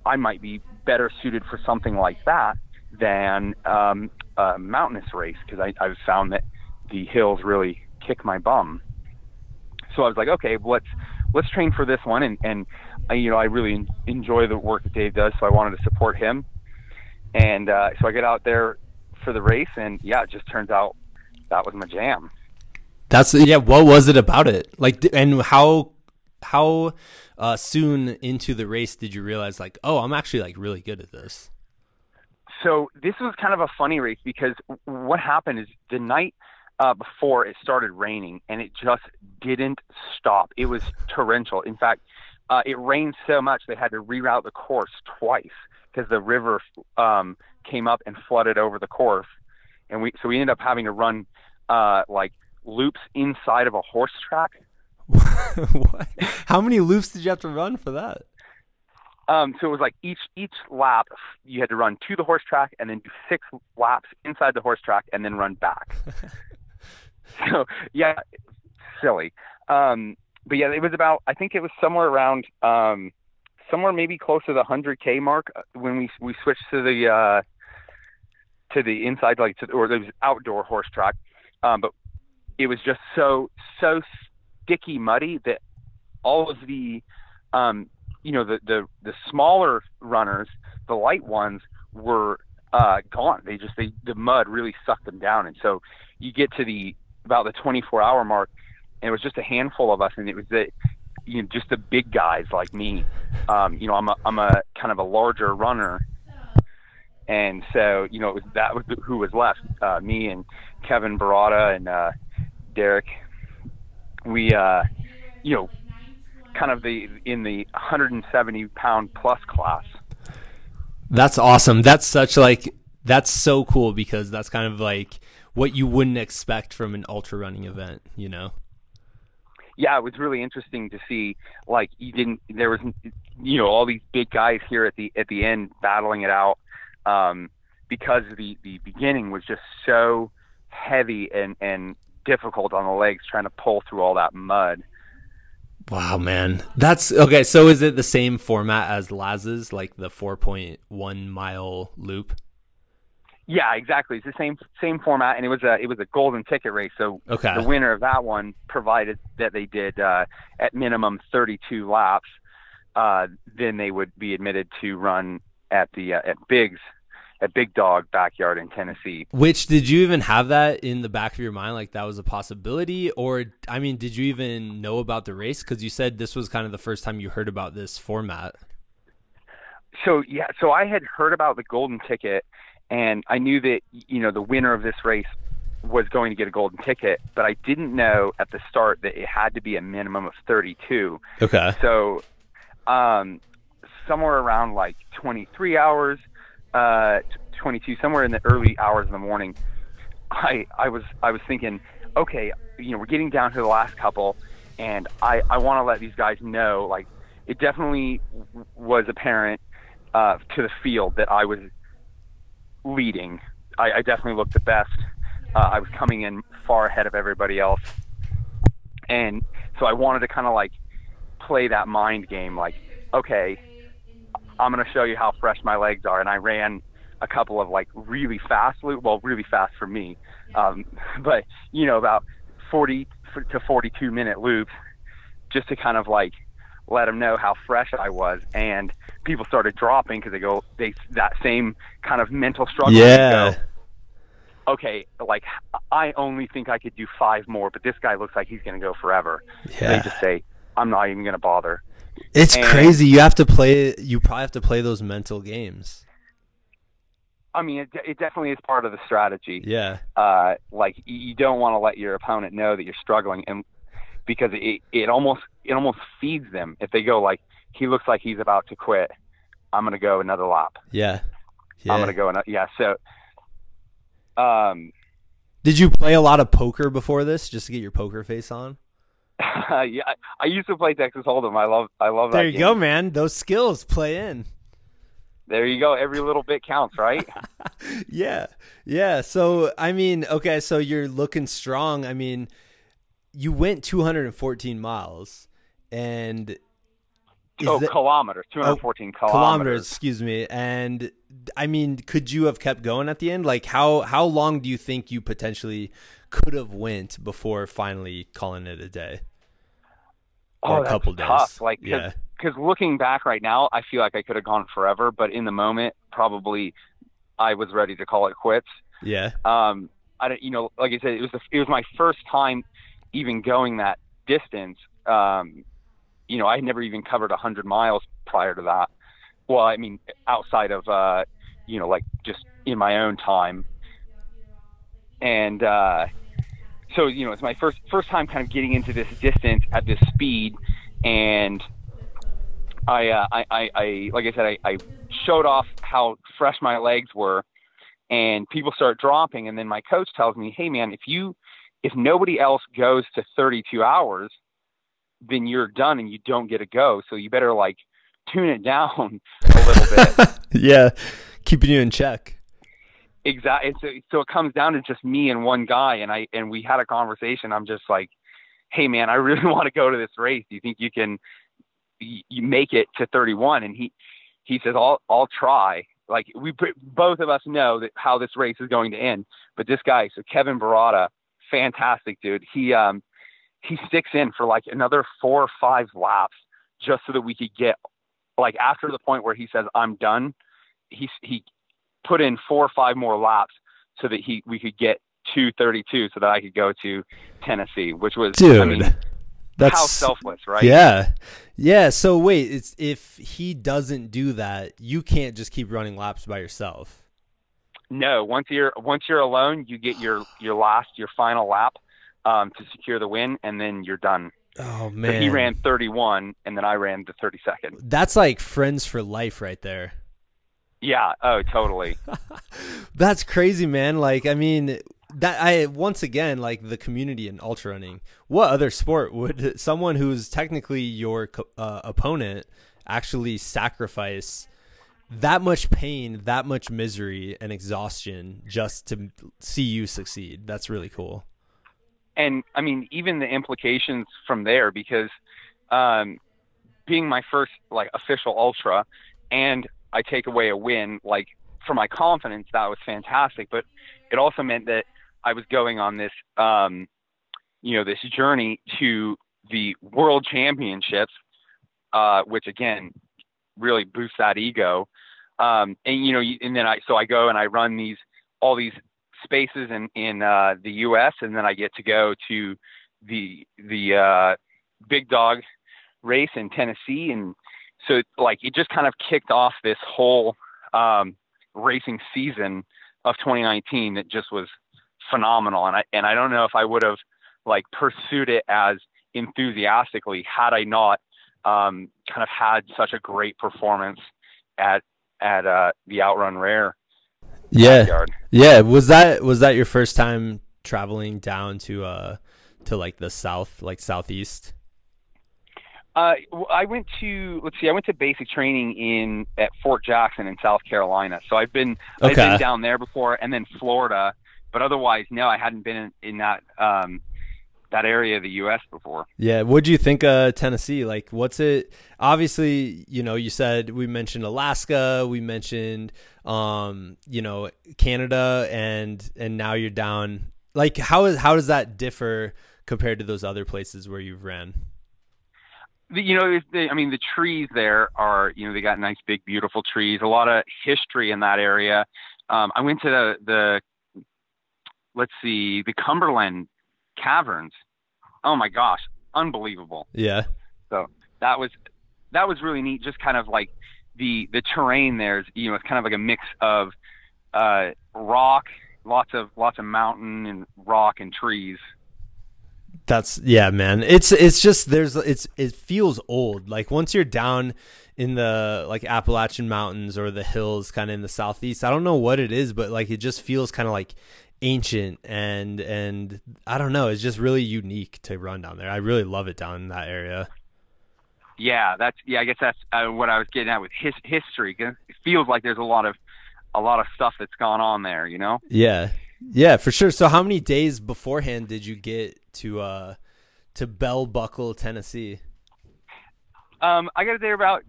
I might be better suited for something like that than um, a mountainous race because I, I've found that the hills really kick my bum. So I was like, okay, let's let's train for this one, and and you know I really enjoy the work that Dave does, so I wanted to support him, and uh, so I get out there for the race, and yeah, it just turns out that was my jam. That's yeah. What was it about it? Like, and how how uh, soon into the race did you realize like, oh, I'm actually like really good at this? so this was kind of a funny race because what happened is the night uh, before it started raining and it just didn't stop. It was torrential. In fact, uh, it rained so much they had to reroute the course twice because the river um, came up and flooded over the course, and we so we ended up having to run uh, like loops inside of a horse track. what? How many loops did you have to run for that? Um, so it was like each each lap you had to run to the horse track and then do six laps inside the horse track and then run back. so yeah, silly. Um, but yeah, it was about I think it was somewhere around um, somewhere maybe close to the hundred k mark uh, when we we switched to the uh, to the inside like to, or was outdoor horse track. Um, but it was just so so sticky muddy that all of the um, you know the the the smaller runners, the light ones were uh, gone. They just they the mud really sucked them down, and so you get to the about the 24 hour mark, and it was just a handful of us, and it was the you know just the big guys like me. Um, you know, I'm a I'm a kind of a larger runner, and so you know it was that was who was left, uh, me and Kevin Barada and uh, Derek. We uh, you know kind of the in the 170 pound plus class. That's awesome. That's such like that's so cool because that's kind of like what you wouldn't expect from an ultra running event, you know. Yeah, it was really interesting to see. Like you didn't, there was, you know, all these big guys here at the at the end battling it out, um, because the the beginning was just so heavy and and difficult on the legs trying to pull through all that mud. Wow, man. That's okay. So is it the same format as Laz's, like the 4.1 mile loop? Yeah, exactly. It's the same same format, and it was a it was a golden ticket race. So Okay. the winner of that one, provided that they did uh, at minimum 32 laps, uh, then they would be admitted to run at the uh, at Big's at Big Dog Backyard in Tennessee. Which did you even have that in the back of your mind, like that was a possibility, or I mean, did you even know about the race? Because you said this was kind of the first time you heard about this format. So yeah, so I had heard about the golden ticket, and I knew that you know the winner of this race was going to get a golden ticket, but I didn't know at the start that it had to be a minimum of 32. Okay. So, um, somewhere around like 23 hours, uh, 22, somewhere in the early hours of the morning, I I was I was thinking, okay, you know, we're getting down to the last couple, and I I want to let these guys know, like, it definitely was apparent uh, to the field that I was leading. I, I definitely looked the best. Uh, I was coming in far ahead of everybody else, and so I wanted to kind of like play that mind game. Like, okay, I'm going to show you how fresh my legs are, and I ran a couple of like really fast loop, well, really fast for me, um, but you know about 40 to 42 minute loops, just to kind of like let them know how fresh I was, and people started dropping because they go they that same kind of mental struggle. Yeah. Go, okay, like I only think I could do five more, but this guy looks like he's going to go forever. Yeah. They just say, I'm not even going to bother. It's And- crazy. You have to play. You probably have to play those mental games. I mean, it, it definitely is part of the strategy. Yeah. Uh, like you don't want to let your opponent know that you're struggling, and because it it almost it almost feeds them if they go like he looks like he's about to quit. I'm going to go another lap. Yeah. Yeah. I'm going to go another. Yeah. So, um, Did you play a lot of poker before this, just to get your poker face on? yeah, I, used to play Texas Hold'em. I love I love that. There you game. go, man. Those skills play in. There you go. Every little bit counts, right? yeah. Yeah. So, I mean, okay, so you're looking strong. I mean, you went 214 miles and oh, that- kilometers, 214 kilometers. kilometers, excuse me. And I mean, could you have kept going at the end? Like how how long do you think you potentially could have went before finally calling it a day? Oh, Or a that's couple days. tough. Like, cause, Yeah. 'cause looking back right now, I feel like I could have gone forever, but in the moment, probably I was ready to call it quits. Yeah. Um, I don't, you know, like I said, it was the, it was my first time even going that distance. Um, you know, I had never even covered a hundred miles prior to that. Well, I mean, outside of, uh, you know, like just in my own time. And, uh, so, you know, it's my first, first time kind of getting into this distance at this speed. And I, uh, I, I, I, like I said, I, I showed off how fresh my legs were and people start dropping. And then my coach tells me, Hey man, if you, if nobody else goes to 32 hours, then you're done and you don't get a go. So you better like tune it down a little bit. yeah. Keeping you in check. exactly. So, so it comes down to just me and one guy. And I, and we had a conversation. I'm just like, Hey man, I really want to go to this race. Do you think you can, you make it to 31? And he, he says, I'll, I'll try. Like we both of us know that how this race is going to end, but this guy, so Kevin Barada, fantastic dude. He, um, he sticks in for like another four or five laps just so that we could get like after the point where he says I'm done, he he put in four or five more laps so that he we could get to 32 so that I could go to Tennessee, which was Dude. I mean, That's how selfless, right? Yeah. Yeah. So wait, it's if he doesn't do that, you can't just keep running laps by yourself. No, once you're once you're alone, you get your your last your final lap um, to secure the win, and then you're done. Oh So man. he ran 31, and then I ran the 32nd. That's like friends for life right there. Yeah. Oh, totally. That's crazy, man. Like, I mean, that I once again like the community in ultra running. What other sport would someone who's technically your uh, opponent actually sacrifice that much pain, that much misery and exhaustion just to see you succeed? That's really cool. and I mean, even the implications from there, because um, being my first like official ultra, and I take away a win, like for my confidence, that was fantastic. But it also meant that I was going on this, um, you know, this journey to the World Championships, uh, which again really boosts that ego. Um, and you know, and then I so I go and I run these all these spaces in in uh, the U.S. and then I get to go to the the uh, big dog race in Tennessee, and so like it just kind of kicked off this whole um, racing season of 2019 that just was phenomenal, and I and I don't know if I would have like pursued it as enthusiastically had I not um, kind of had such a great performance at at uh, the Outrun Rare Yeah. yard. Yeah, was that was that your first time traveling down to uh to like the south, like southeast? Uh, I went to let's see, I went to basic training in at Fort Jackson in South Carolina. So I've been I've been down there before, and then Florida but otherwise, no, I hadn't been in, in that um, that area of the U.S. before. Yeah, what do you think of Tennessee? Like, what's it? Obviously, you know, you said we mentioned Alaska, we mentioned, um, you know, Canada, and and now you're down. Like, how is how does that differ compared to those other places where you've ran? You know, the, I mean, the trees there are, you know, they got nice, big, beautiful trees. A lot of history in that area. Um, I went to the the let's see, the Cumberland caverns. Oh my gosh, unbelievable. Yeah. So that was that was really neat. Just kind of like the the terrain there is you know it's kind of like a mix of uh, rock, lots of lots of mountain and rock and trees. That's yeah, man. It's it's just there's it's it feels old. Like once you're down in the like Appalachian Mountains or the hills kind of in the southeast, I don't know what it is, but like it just feels kind of like ancient and and I don't know, it's just really unique to run down there. I really love it down in that area. Yeah, that's yeah. I guess that's uh, what I was getting at with his history. It feels like there's a lot of a lot of stuff that's gone on there. You know. Yeah, yeah, for sure. So, how many days beforehand did you get to uh to Bell Buckle, Tennessee? Um, I got there about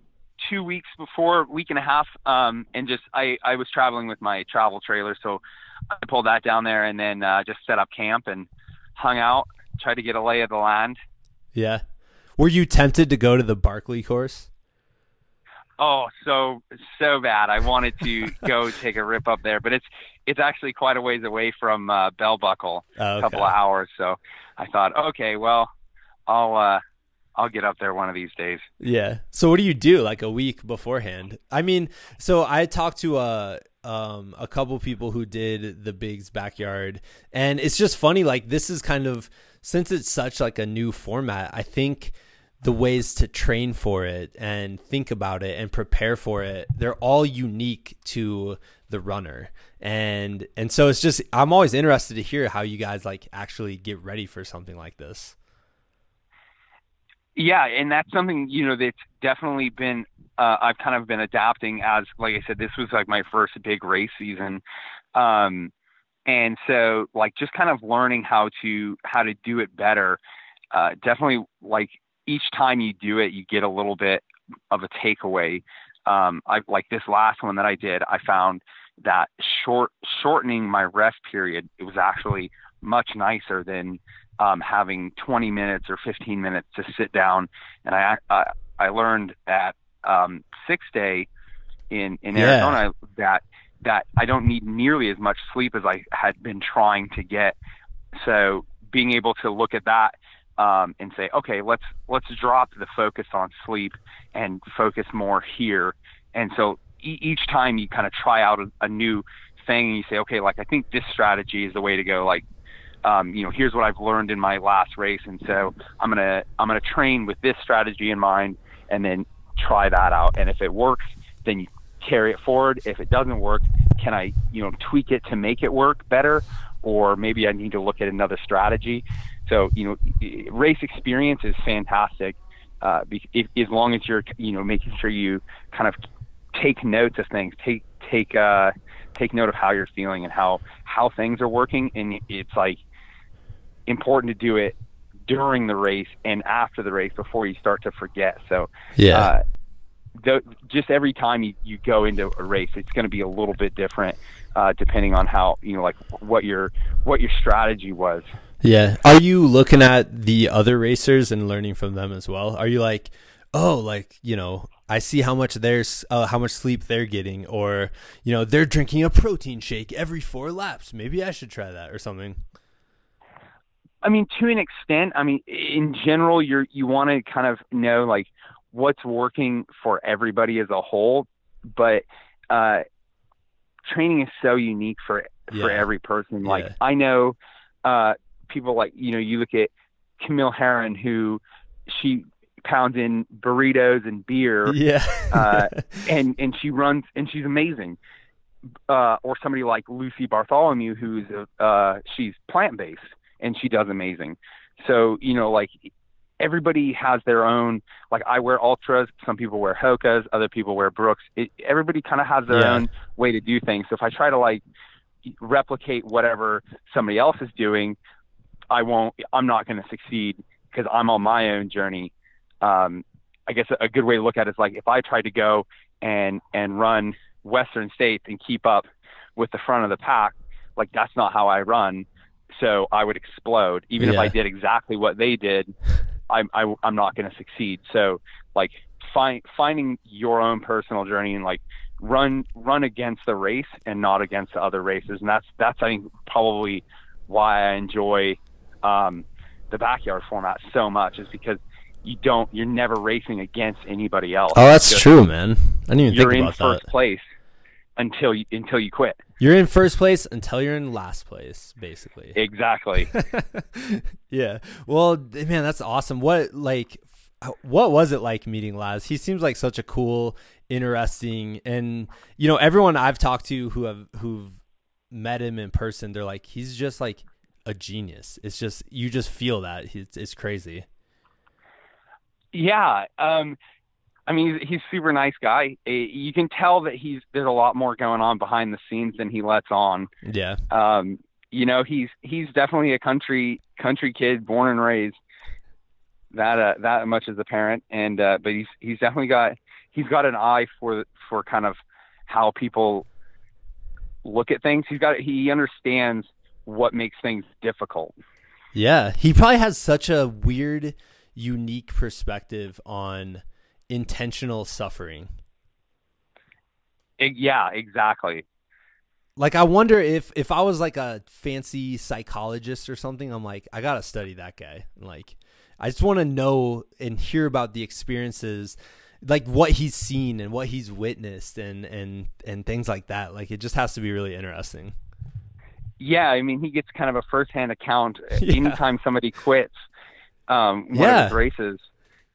two weeks before, week and a half, um, and just I I was traveling with my travel trailer, so I pulled that down there and then uh, just set up camp and hung out, tried to get a lay of the land. Yeah. Were you tempted to go to the Barkley course? Oh, so so bad. I wanted to go take a rip up there, but it's it's actually quite a ways away from uh, Bell Buckle, oh, okay. a couple of hours. So I thought, okay, well, I'll uh, I'll get up there one of these days. Yeah. So what do you do like a week beforehand? I mean, so I talked to a um, a couple people who did the Big's backyard, and it's just funny. Like this is kind of since it's such like a new format. I think the ways to train for it and think about it and prepare for it they're all unique to the runner and and so it's just i'm always interested to hear how you guys like actually get ready for something like this yeah and that's something you know that's definitely been uh, I've kind of been adapting as, like I said, this was like my first big race season. Um, and so like just kind of learning how to, how to do it better. Uh, definitely like each time you do it, you get a little bit of a takeaway. Um, I like this last one that I did, I found that short, shortening my rest period, it was actually much nicer than, um, having 20 minutes or 15 minutes to sit down. And I, I, I learned at um, six day in in yeah. Arizona that that I don't need nearly as much sleep as I had been trying to get. So being able to look at that um, and say, okay, let's let's drop the focus on sleep and focus more here. And so e- each time you kind of try out a, a new thing, and you say, okay, like I think this strategy is the way to go. Like, um, you know, here's what I've learned in my last race, and so I'm gonna I'm gonna train with this strategy in mind, and then try that out. And if it works, then you carry it forward. If it doesn't work, can I, you know, tweak it to make it work better? Or maybe I need to look at another strategy. So, you know, race experience is fantastic. Uh, if, as long as you're, you know, making sure you kind of take notes of things, take, take, uh, take note of how you're feeling and how, how things are working. And it's like important to do it during the race and after the race before you start to forget. So yeah. Uh, just every time you, you go into a race, it's going to be a little bit different, uh, depending on how you know, like what your what your strategy was. Yeah. Are you looking at the other racers and learning from them as well? Are you like, oh, like you know, I see how much there's uh, how much sleep they're getting, or you know, they're drinking a protein shake every four laps. Maybe I should try that or something. I mean, to an extent, I mean, in general, you're you want to kind of know like what's working for everybody as a whole, but uh, training is so unique for yeah. for every person. Like yeah. I know uh, people like you know you look at Camille Herron who she pounds in burritos and beer, yeah, uh, and and she runs and she's amazing. Uh, or somebody like Lucy Bartholomew, who's a, uh, she's plant based and she does amazing. So, you know, like everybody has their own, like I wear Altras, some people wear Hokas, other people wear Brooks. It, everybody kind of has their yeah. own way to do things. So if I try to like replicate whatever somebody else is doing, I won't. I'm not going to succeed because I'm on my own journey. Um, I guess a good way to look at it is like if I tried to go and and run Western States and keep up with the front of the pack, like that's not how I run. So I would explode. Even yeah. if I did exactly what they did, I'm I, am i am not going to succeed. So like find finding your own personal journey and like run run against the race and not against the other races, and that's that's I think probably why I enjoy um, the backyard format so much is because you don't you're never racing against anybody else. Oh, that's just, true, man. I didn't even you're think about that. In first place until you until you quit. You're in first place until you're in last place, basically. Exactly. yeah. Well, man, that's awesome. What like what was it like meeting Laz? He seems like such a cool, interesting, and you know, everyone I've talked to who have who've met him in person, they're like, he's just like a genius. It's just you just feel that it's, it's crazy. Yeah, um, I mean, he's, he's super nice guy. Eh, you can tell that he's there's a lot more going on behind the scenes than he lets on. Yeah. Um, you know, he's he's definitely a country country kid, born and raised that uh, that much as a parent, and uh, but he's he's definitely got he's got an eye for for kind of how people look at things. He's got he understands what makes things difficult. Yeah, he probably has such a weird, unique perspective on intentional suffering. It, yeah, exactly. Like I wonder if if I was like a fancy psychologist or something, I'm like I gotta study that guy. Like I just want to know and hear about the experiences, like what he's seen and what he's witnessed and and and things like that. Like it just has to be really interesting. Yeah, I mean, he gets kind of a firsthand account yeah. anytime somebody quits um, one yeah. of his races.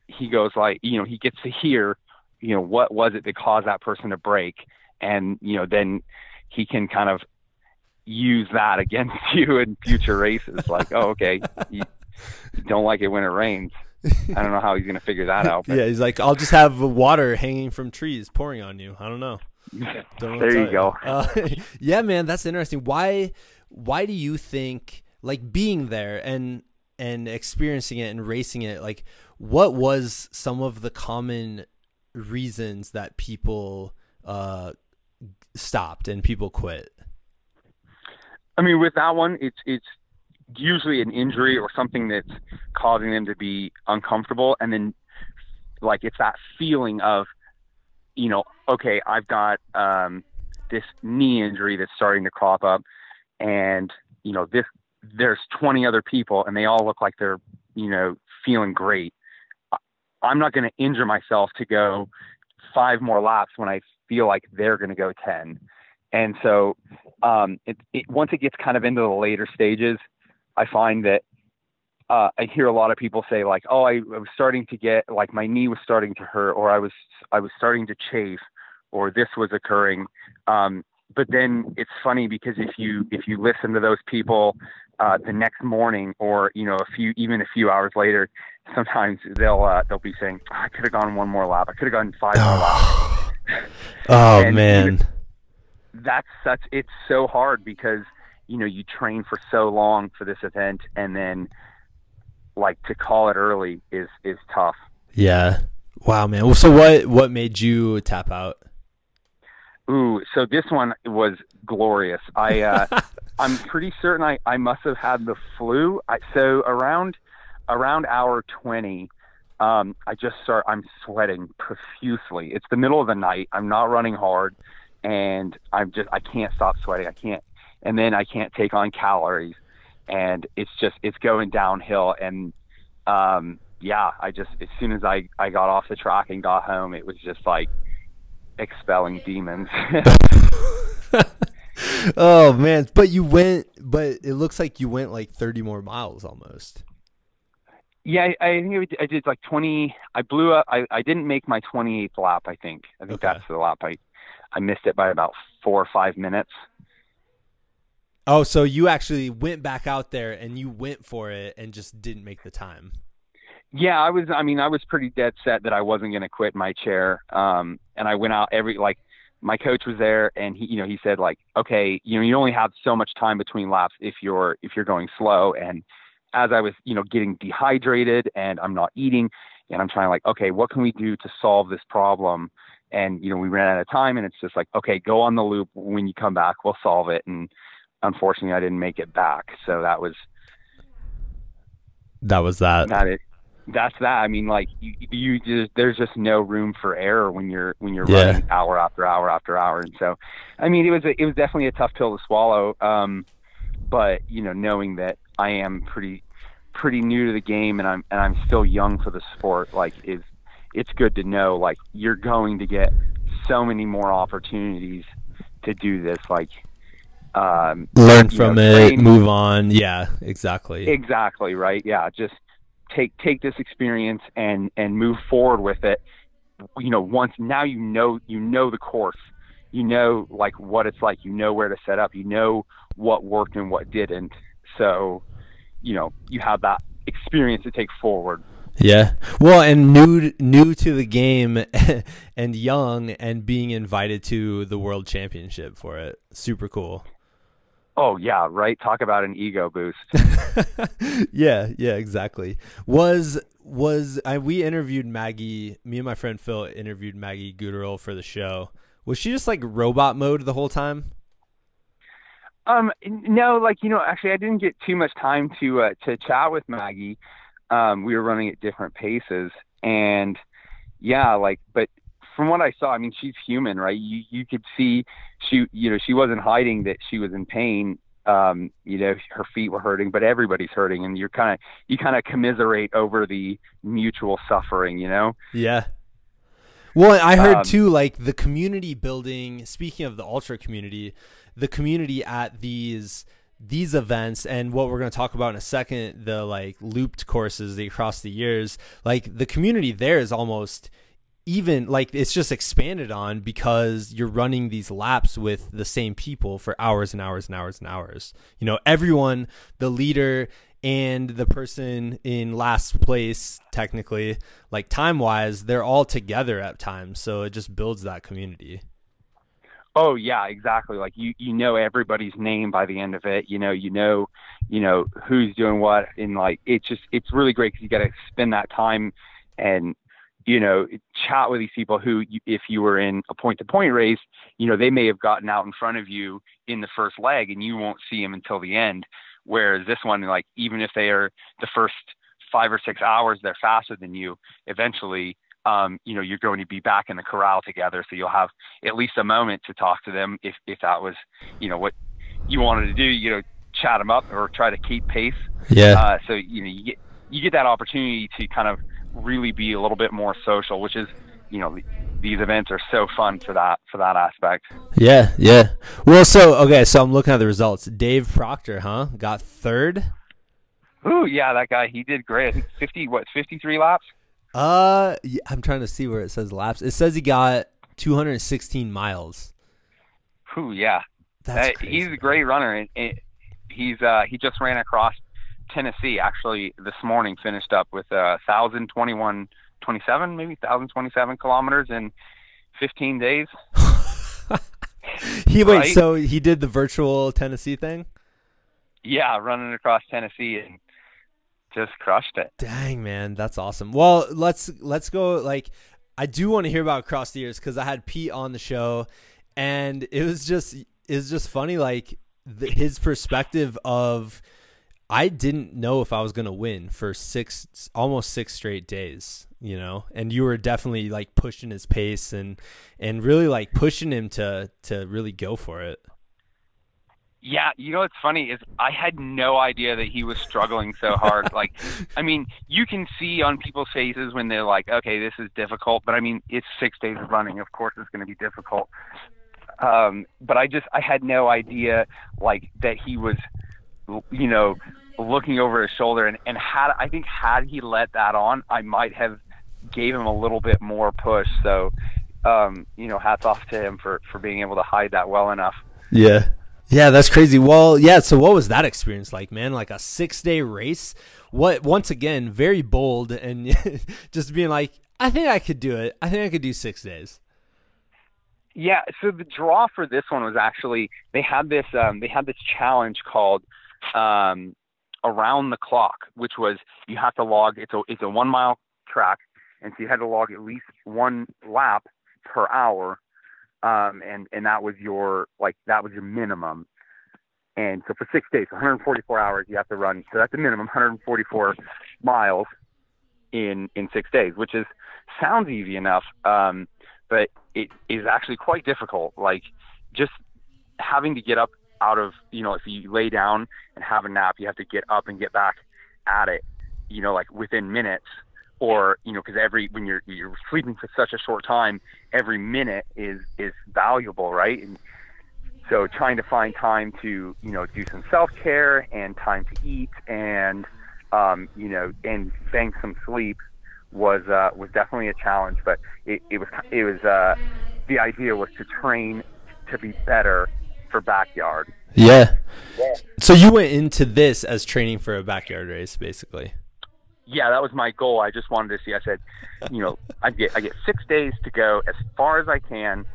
He goes like, you know, he gets to hear, you know, what was it that caused that person to break, and you know, then he can kind of use that against you in future races. like, oh, okay, you, don't like it when it rains. I don't know how he's going to figure that out. yeah, he's like, I'll just have water hanging from trees pouring on you. I don't know. Don't there you go. Uh, yeah, man, that's interesting. Why? Why do you think like being there and and experiencing it and racing it? Like, what was some of the common reasons that people uh, stopped and people quit? I mean, with that one, it's it's usually an injury or something that's causing them to be uncomfortable and then like it's that feeling of you know okay i've got um this knee injury that's starting to crop up and you know this there's 20 other people and they all look like they're you know feeling great i'm not going to injure myself to go five more laps when i feel like they're going to go 10 and so um, it, it, once it gets kind of into the later stages I find that uh, I hear a lot of people say like, "Oh, I, I was starting to get like my knee was starting to hurt, or I was I was starting to chafe, or this was occurring." Um, but then it's funny because if you if you listen to those people uh, the next morning, or you know a few even a few hours later, sometimes they'll uh, they'll be saying, oh, "I could have gone one more lap. I could have gone five more laps." oh man, that's such it's so hard because you know you train for so long for this event and then like to call it early is is tough. Yeah. Wow man. Well, so what what made you tap out ooh so this one was glorious. I uh i'm pretty certain i i must have had the flu. I, so around around hour 20 um i just start i'm sweating profusely. It's the middle of the night. I'm not running hard and i'm just i can't stop sweating. I can't and then I can't take on calories, and it's just it's going downhill. And um, yeah, I just as soon as I I got off the track and got home, it was just like expelling demons. oh man, but you went, but it looks like you went like 30 more miles almost. Yeah, I, I think I did like 20. I blew up. I, I didn't make my 28th lap. I think. I think okay. that's the lap. I I missed it by about four or five minutes. Oh, so you actually went back out there and you went for it and just didn't make the time. Yeah, I was. I mean, I was pretty dead set that I wasn't going to quit my chair. Um, and I went out every like my coach was there and he you know he said like okay you know you only have so much time between laps if you're if you're going slow. And as I was you know getting dehydrated and I'm not eating and I'm trying like okay what can we do to solve this problem? And you know we ran out of time and it's just like okay go on the loop. When you come back we'll solve it. And unfortunately I didn't make it back. So that was that was that. That it that's that. I mean, like you, you just there's just no room for error when you're when you're Yeah. running hour after hour after hour. And so, I mean, it was a, it was definitely a tough pill to swallow. Um, but you know, knowing that I am pretty pretty new to the game and I'm and I'm still young for the sport, like is it's good to know like you're going to get so many more opportunities to do this. Like, um, learn from know, it train- move on yeah exactly Exactly right. Yeah, just take take this experience and and move forward with it. You know, once now you know you know the course, you know like what it's like, you know where to set up, you know what worked and what didn't. So, you know, you have that experience to take forward. Yeah. Well, and new new to the game and young and being invited to the world championship for it. Super cool. Oh yeah, right. Talk about an ego boost. yeah, yeah, exactly. Was was I we interviewed Maggie, me and my friend Phil interviewed Maggie Guterl for the show. Was she just like robot mode the whole time? Um, no, like you know, actually, I didn't get too much time to uh, to chat with Maggie. Um, we were running at different paces, and yeah, like, but from what I saw, I mean, she's human, right? You you could see she, you know, she wasn't hiding that she was in pain. Um, you know, her feet were hurting, but everybody's hurting, and you're kind of you kind of commiserate over the mutual suffering, you know. Yeah. Well, I heard Um, too, like the community building. Speaking of the ultra community, the community at these these events and what we're going to talk about in a second, the like looped courses the across the years, like the community there is almost even like it's just expanded on because you're running these laps with the same people for hours and hours and hours and hours. You know, everyone, the leader and the person in last place, technically, like time wise, they're all together at times. So it just builds that community. Oh yeah, exactly. Like you, you know everybody's name by the end of it. You know, you know, you know who's doing what, and like it's just it's really great because you got to spend that time and you know chat with these people who, if you were in a point-to-point race, you know they may have gotten out in front of you in the first leg, and you won't see them until the end. Whereas this one, like even if they are the first five or six hours, they're faster than you. Eventually, um, you know, you're going to be back in the corral together, so you'll have at least a moment to talk to them if if that was you know what you wanted to do you know chat them up or try to keep pace Yeah. uh, so you know you get you get that opportunity to kind of really be a little bit more social which is you know these events are so fun for that for that aspect yeah. Yeah. Well, so, okay. So I'm looking at the results. Dave Proctor, huh? Got third. Ooh, yeah that guy he did great i think 50 what 53 laps Uh, I'm trying to see where it says laps. It says he got 216 miles. Ooh, yeah That's Uh, crazy, he's a great runner and, and he's uh he just ran across tennessee actually this morning finished up with uh 1021 27 maybe 1027 kilometers in 15 days he wait. So he did the virtual Tennessee thing. yeah running across tennessee and just crushed it Dang man, that's awesome. Well, let's let's go. Like, I do want to hear about across the years because I had Pete on the show, and it was just it was just funny. Like the, his perspective of I didn't know if I was gonna win for six almost six straight days. You know, and you were definitely like pushing his pace and and really like pushing him to to really go for it. Yeah, you know what's funny is I had no idea that he was struggling so hard. like, I mean, you can see on people's faces when they're like, "Okay, this is difficult," but I mean, it's six days of running. Of course, it's going to be difficult. Um, but I just I had no idea like that he was, you know, looking over his shoulder and and had I think had he let that on, I might have gave him a little bit more push. So, um, you know, hats off to him for for being able to hide that well enough. Yeah. Yeah, that's crazy. Well, yeah, so what was that experience like, man? Like a 6-day race? What once again, very bold and just being like, I think I could do it. I think I could do 6 days. Yeah, so the draw for this one was actually they had this um, they had this challenge called um, around the clock, which was you have to log it's a it's a one mile track, and so you had to log at least one lap per hour, um, and and that was your like that was your minimum. And so for six days, 144 hours, you have to run. So that's the minimum, 144 miles in in six days, which is sounds easy enough, um, but it is actually quite difficult. Like just having to get up out of you know if you lay down and have a nap, you have to get up and get back at it. You know, like within minutes, or you know, because every when you're you're sleeping for such a short time, every minute is is valuable, right? And so trying to find time to you know do some self care and time to eat and um, you know, and bank some sleep was uh, was definitely a challenge. But it, it was it was uh, the idea was to train to be better for backyard. Yeah. yeah. So you went into this as training for a backyard race, basically. Yeah, that was my goal. I just wanted to see. I said, you know, I get I get six days to go as far as I can,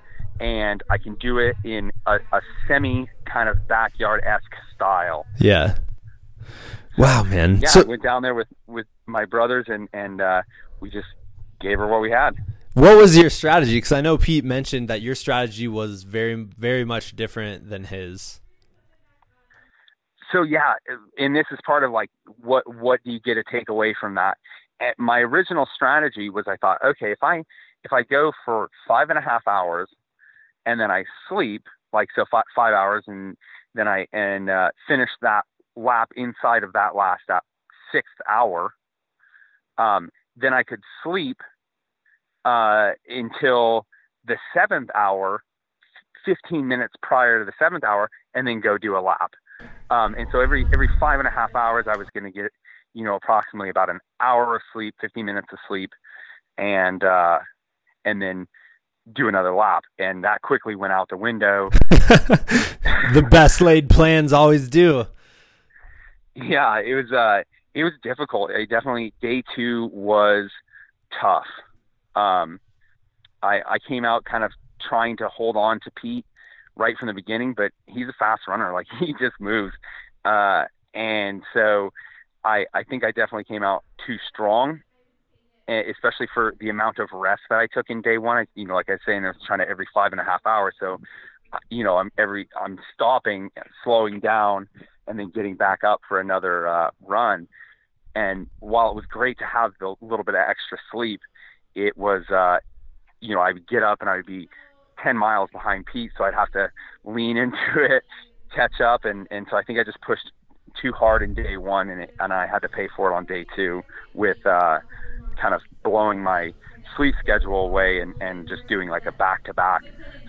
and I can do it in a, a semi kind of backyard esque style. Yeah. Wow, man. Yeah, so, I went down there with with my brothers and and uh, we just gave her what we had. What was your strategy? Because I know Pete mentioned that your strategy was very very much different than his. So yeah, and this is part of like what what do you get to take away from that? My original strategy was I thought, okay, if I if I go for five and a half hours and then I sleep like so five, five hours and then I and uh, finish that lap inside of that last uh, sixth hour, um, then I could sleep uh, until the seventh hour, 15 minutes prior to the seventh hour, and then go do a lap. Um, and so every every five and a half hours, I was going to get you know approximately about an hour of sleep, 15 minutes of sleep, and uh, and then do another lap. And that quickly went out the window. the best laid plans always do. Yeah, it was uh it was difficult. It definitely day two was tough. Um I I came out kind of trying to hold on to Pete right from the beginning, but he's a fast runner. Like he just moves. Uh and so I I think I definitely came out too strong especially for the amount of rest that I took in day one. I, you know, like I saying, I was trying to every five and a half hours. So, you know, I'm every I'm stopping, slowing down, and then getting back up for another uh, run. And while it was great to have the little bit of extra sleep, it was, uh, you know, I would get up and I would be 10 miles behind Pete, so I'd have to lean into it, catch up, and and so I think I just pushed too hard in day one, and it, and I had to pay for it on day two with uh, kind of blowing my sleep schedule away and and just doing like a back to back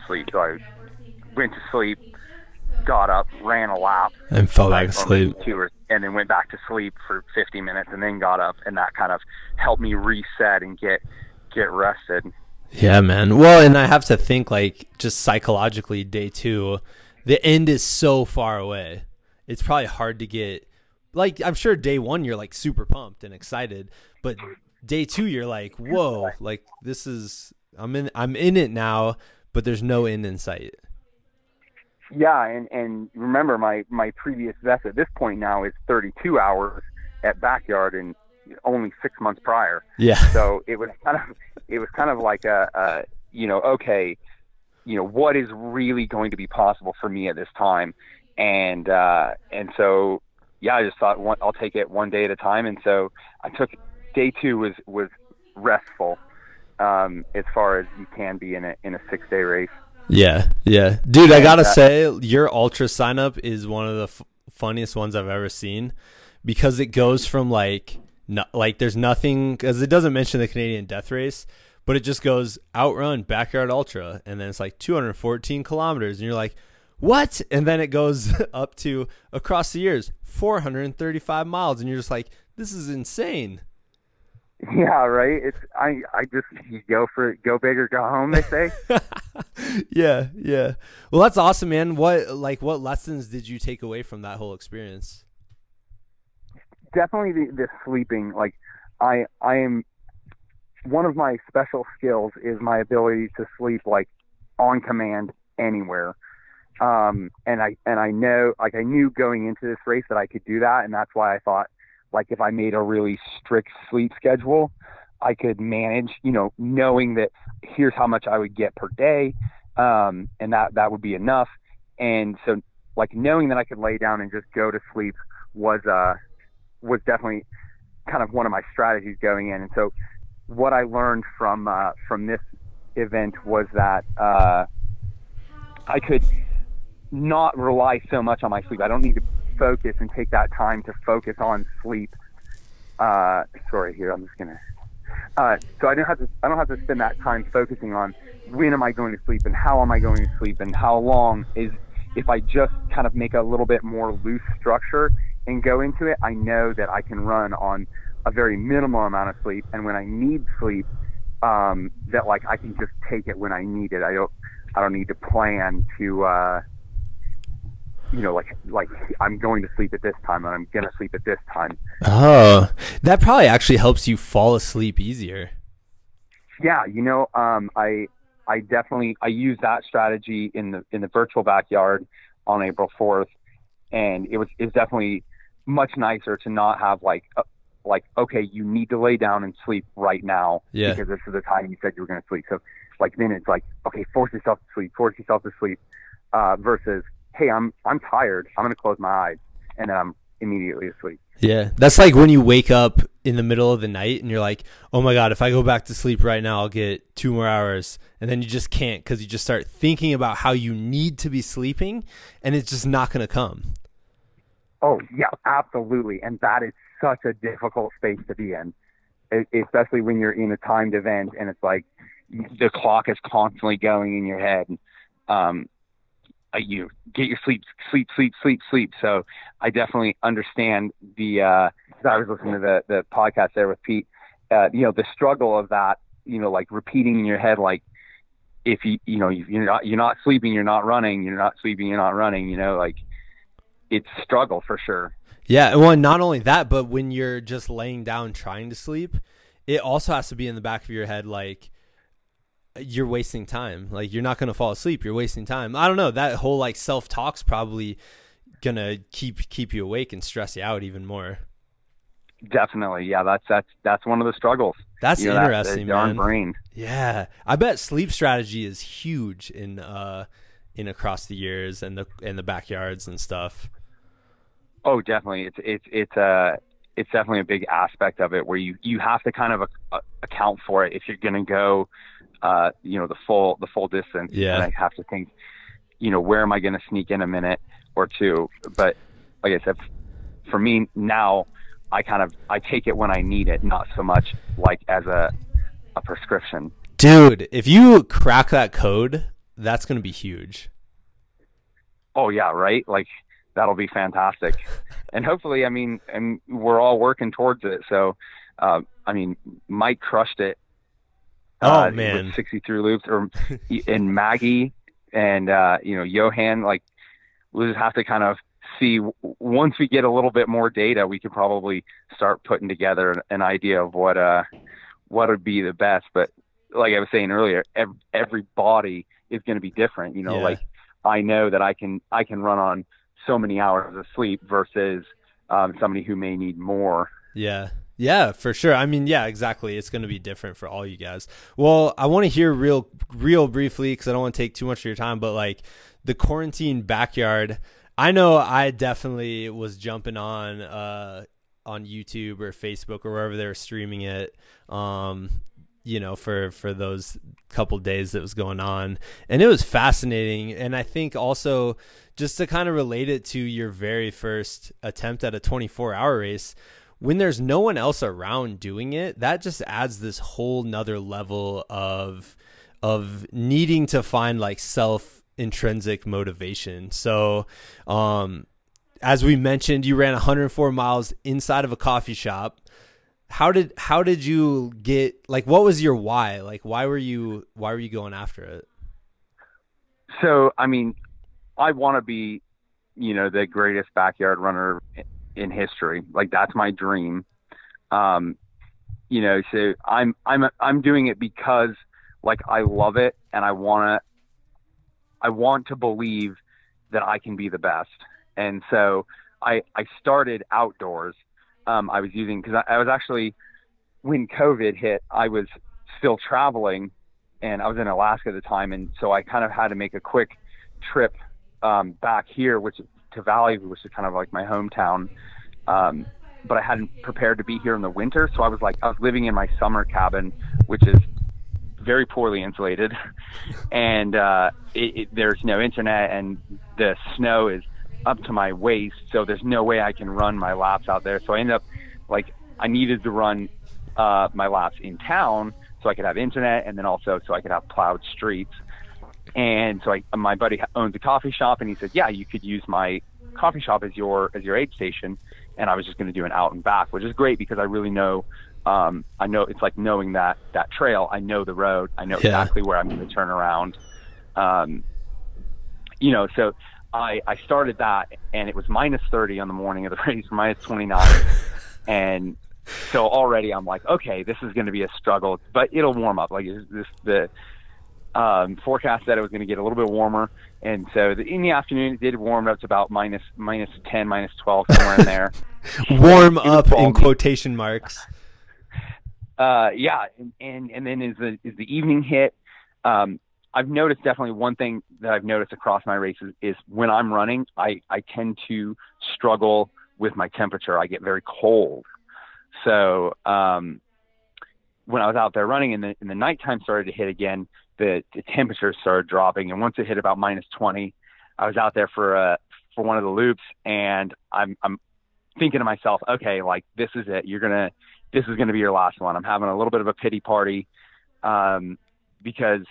sleep. So I went to sleep, got up, ran a lap, and fell back asleep. Or, and then went back to sleep for 50 minutes, and then got up, and that kind of helped me reset and get get rested. Yeah, man. Well, and I have to think like just psychologically, day two, the end is so far away. It's probably hard to get. Like I'm sure day one you're like super pumped and excited, but day two you're like, whoa, like this is I'm in I'm in it now, but there's no end in sight. Yeah, and and remember my my previous vest at this point now is 32 hours at backyard and only six months prior. Yeah. So it was kind of it was kind of like a, a you know okay, you know what is really going to be possible for me at this time, and uh, and so yeah, I just thought one, I'll take it one day at a time, and so I took day two was was restful um, as far as you can be in a in a six day race. Yeah, yeah, dude. I gotta say, your ultra sign up is one of the f- funniest ones I've ever seen because it goes from like no, like there's nothing because it doesn't mention the Canadian Death Race, but it just goes outrun backyard ultra, and then it's like 214 kilometers, and you're like, what? And then it goes up to across the years 435 miles, and you're just like, this is insane. Yeah, right. It's I I just you go for it, go big or go home. They say. yeah, yeah. Well, that's awesome, man. What like what lessons did you take away from that whole experience? Definitely the, the sleeping. Like I I am one of my special skills is my ability to sleep like on command anywhere. Um, and I and I know like I knew going into this race that I could do that, and that's why I thought like if I made a really strict sleep schedule, I could manage. You know, knowing that here's how much I would get per day, um, and that that would be enough. And so like knowing that I could lay down and just go to sleep was uh was definitely kind of one of my strategies going in. And so what I learned from uh, from this event was that uh, I could not rely so much on my sleep. I don't need to focus and take that time to focus on sleep. Uh, sorry, here I'm just gonna. Uh, so I don't have to. I don't have to spend that time focusing on when am I going to sleep and how am I going to sleep and how long is. If I just kind of make a little bit more loose structure and go into it, I know that I can run on a very minimal amount of sleep. And when I need sleep, um, that like I can just take it when I need it. I don't I don't need to plan to uh, you know like like I'm going to sleep at this time and I'm gonna sleep at this time. Oh, that probably actually helps you fall asleep easier. Yeah, you know, um, I I definitely I use that strategy in the in the virtual backyard on April 4th, and it was it's definitely much nicer to not have like a, like okay you need to lay down and sleep right now yeah. because this is the time you said you were going to sleep. So like then it's like okay force yourself to sleep force yourself to sleep uh, versus hey i'm i'm tired. I'm going to close my eyes and then i'm immediately asleep. Yeah. That's like when you wake up in the middle of the night and you're like oh my god if i go back to sleep right now i'll get two more hours. And then you just can't because you just start thinking about how you need to be sleeping and it's just not going to come oh yeah absolutely and that is such a difficult space to be in, especially when you're in a timed event and it's like the clock is constantly going in your head. Um, uh, you get your sleep, sleep, sleep, sleep, sleep. So I definitely understand the. Uh, I was listening to the the podcast there with Pete. Uh, you know the struggle of that. You know, like repeating in your head, like if you you know you're not you're not sleeping, you're not running, you're not sleeping, you're not running. You know, like it's struggle for sure. Yeah, well, not only that, but when you're just laying down trying to sleep, it also has to be in the back of your head like you're wasting time. Like you're not going to fall asleep, you're wasting time. I don't know, that whole like self-talk's probably going to keep keep you awake and stress you out even more. Definitely. Yeah, that's that's that's one of the struggles. That's you know, interesting, that, man. Brain. Yeah. I bet sleep strategy is huge in uh in across the years and the in the backyards and stuff. Oh, definitely. It's it's it's a uh, it's definitely a big aspect of it where you you have to kind of a, a, account for it if you're going to go, uh, you know, the full the full distance. Yeah. And I have to think, you know, where am I going to sneak in a minute or two? But like I said, for me now, I kind of I take it when I need it, not so much like as a a prescription. Dude, if you crack that code, that's going to be huge. Oh yeah, right. Like that'll be fantastic. and hopefully, I mean, and we're all working towards it. So, uh, I mean, Mike crushed it. Uh, oh man, sixty three loops, or and Maggie and uh, you know Johan. Like, we'll just have to kind of see. Once we get a little bit more data, we could probably start putting together an, an idea of what uh what would be the best. But like I was saying earlier, every, every body is going to be different. You know, yeah. like I know that I can I can run on so many hours of sleep versus um, somebody who may need more. Yeah. Yeah, for sure. I mean, yeah, exactly. It's going to be different for all you guys. Well, I want to hear real, real briefly because I don't want to take too much of your time, but like the quarantine backyard. I know I definitely was jumping on uh, on YouTube or Facebook or wherever they were streaming it. Um, you know for for those couple days that was going on. And it was fascinating. And i think also just to kind of relate it to your very first attempt at a 24 hour race when there's no one else around doing it that just adds this whole nother level of of needing to find like self intrinsic motivation. So um as we mentioned you ran 104 miles inside of a coffee shop how did how did you get like what was your why like why were you why were you going after it so i mean i want to be you know the greatest backyard runner in history like that's my dream um you know so i'm i'm i'm doing it because like i love it and i want to I want to believe that I can be the best. And so I I started outdoors. Um, I was using because I, I was actually when COVID hit, I was still traveling, and I was in Alaska at the time, and so I kind of had to make a quick trip um, back here, which to Valley, which is kind of like my hometown. Um, but I hadn't prepared to be here in the winter, so I was like, I was living in my summer cabin, which is very poorly insulated, and uh, it, it, there's no internet, and the snow is up to my waist, so there's no way I can run my laps out there. So I ended up like I needed to run uh, my laps in town so I could have internet, and then also so I could have plowed streets. And so I, my buddy owns a coffee shop, and he said, "Yeah, you could use my coffee shop as your as your aid station." And I was just going to do an out and back, which is great because I really know um, I know it's like knowing that that trail. I know the road. I know yeah. exactly where I'm going to turn around. Um, you know, so I I started that, and it was minus 30 on the morning of the race, minus 29, and so already I'm like, okay, this is going to be a struggle, but it'll warm up. Like this the um, forecast said it was going to get a little bit warmer, and so the, in the afternoon it did warm up to about minus minus 10, minus 12 somewhere in there. warm up in quotation marks uh, yeah, and, and and then as the as the evening hit, um, I've noticed definitely one thing that I've noticed across my races is when I'm running, I I tend to struggle with my temperature. I get very cold, so um, when I was out there running and the and the nighttime started to hit again, the, the temperature started dropping, and once it hit about minus 20, I was out there for a for one of the loops, and I'm I'm thinking to myself, okay, like this is it. You're gonna this is going to be your last one. I'm having a little bit of a pity party um, because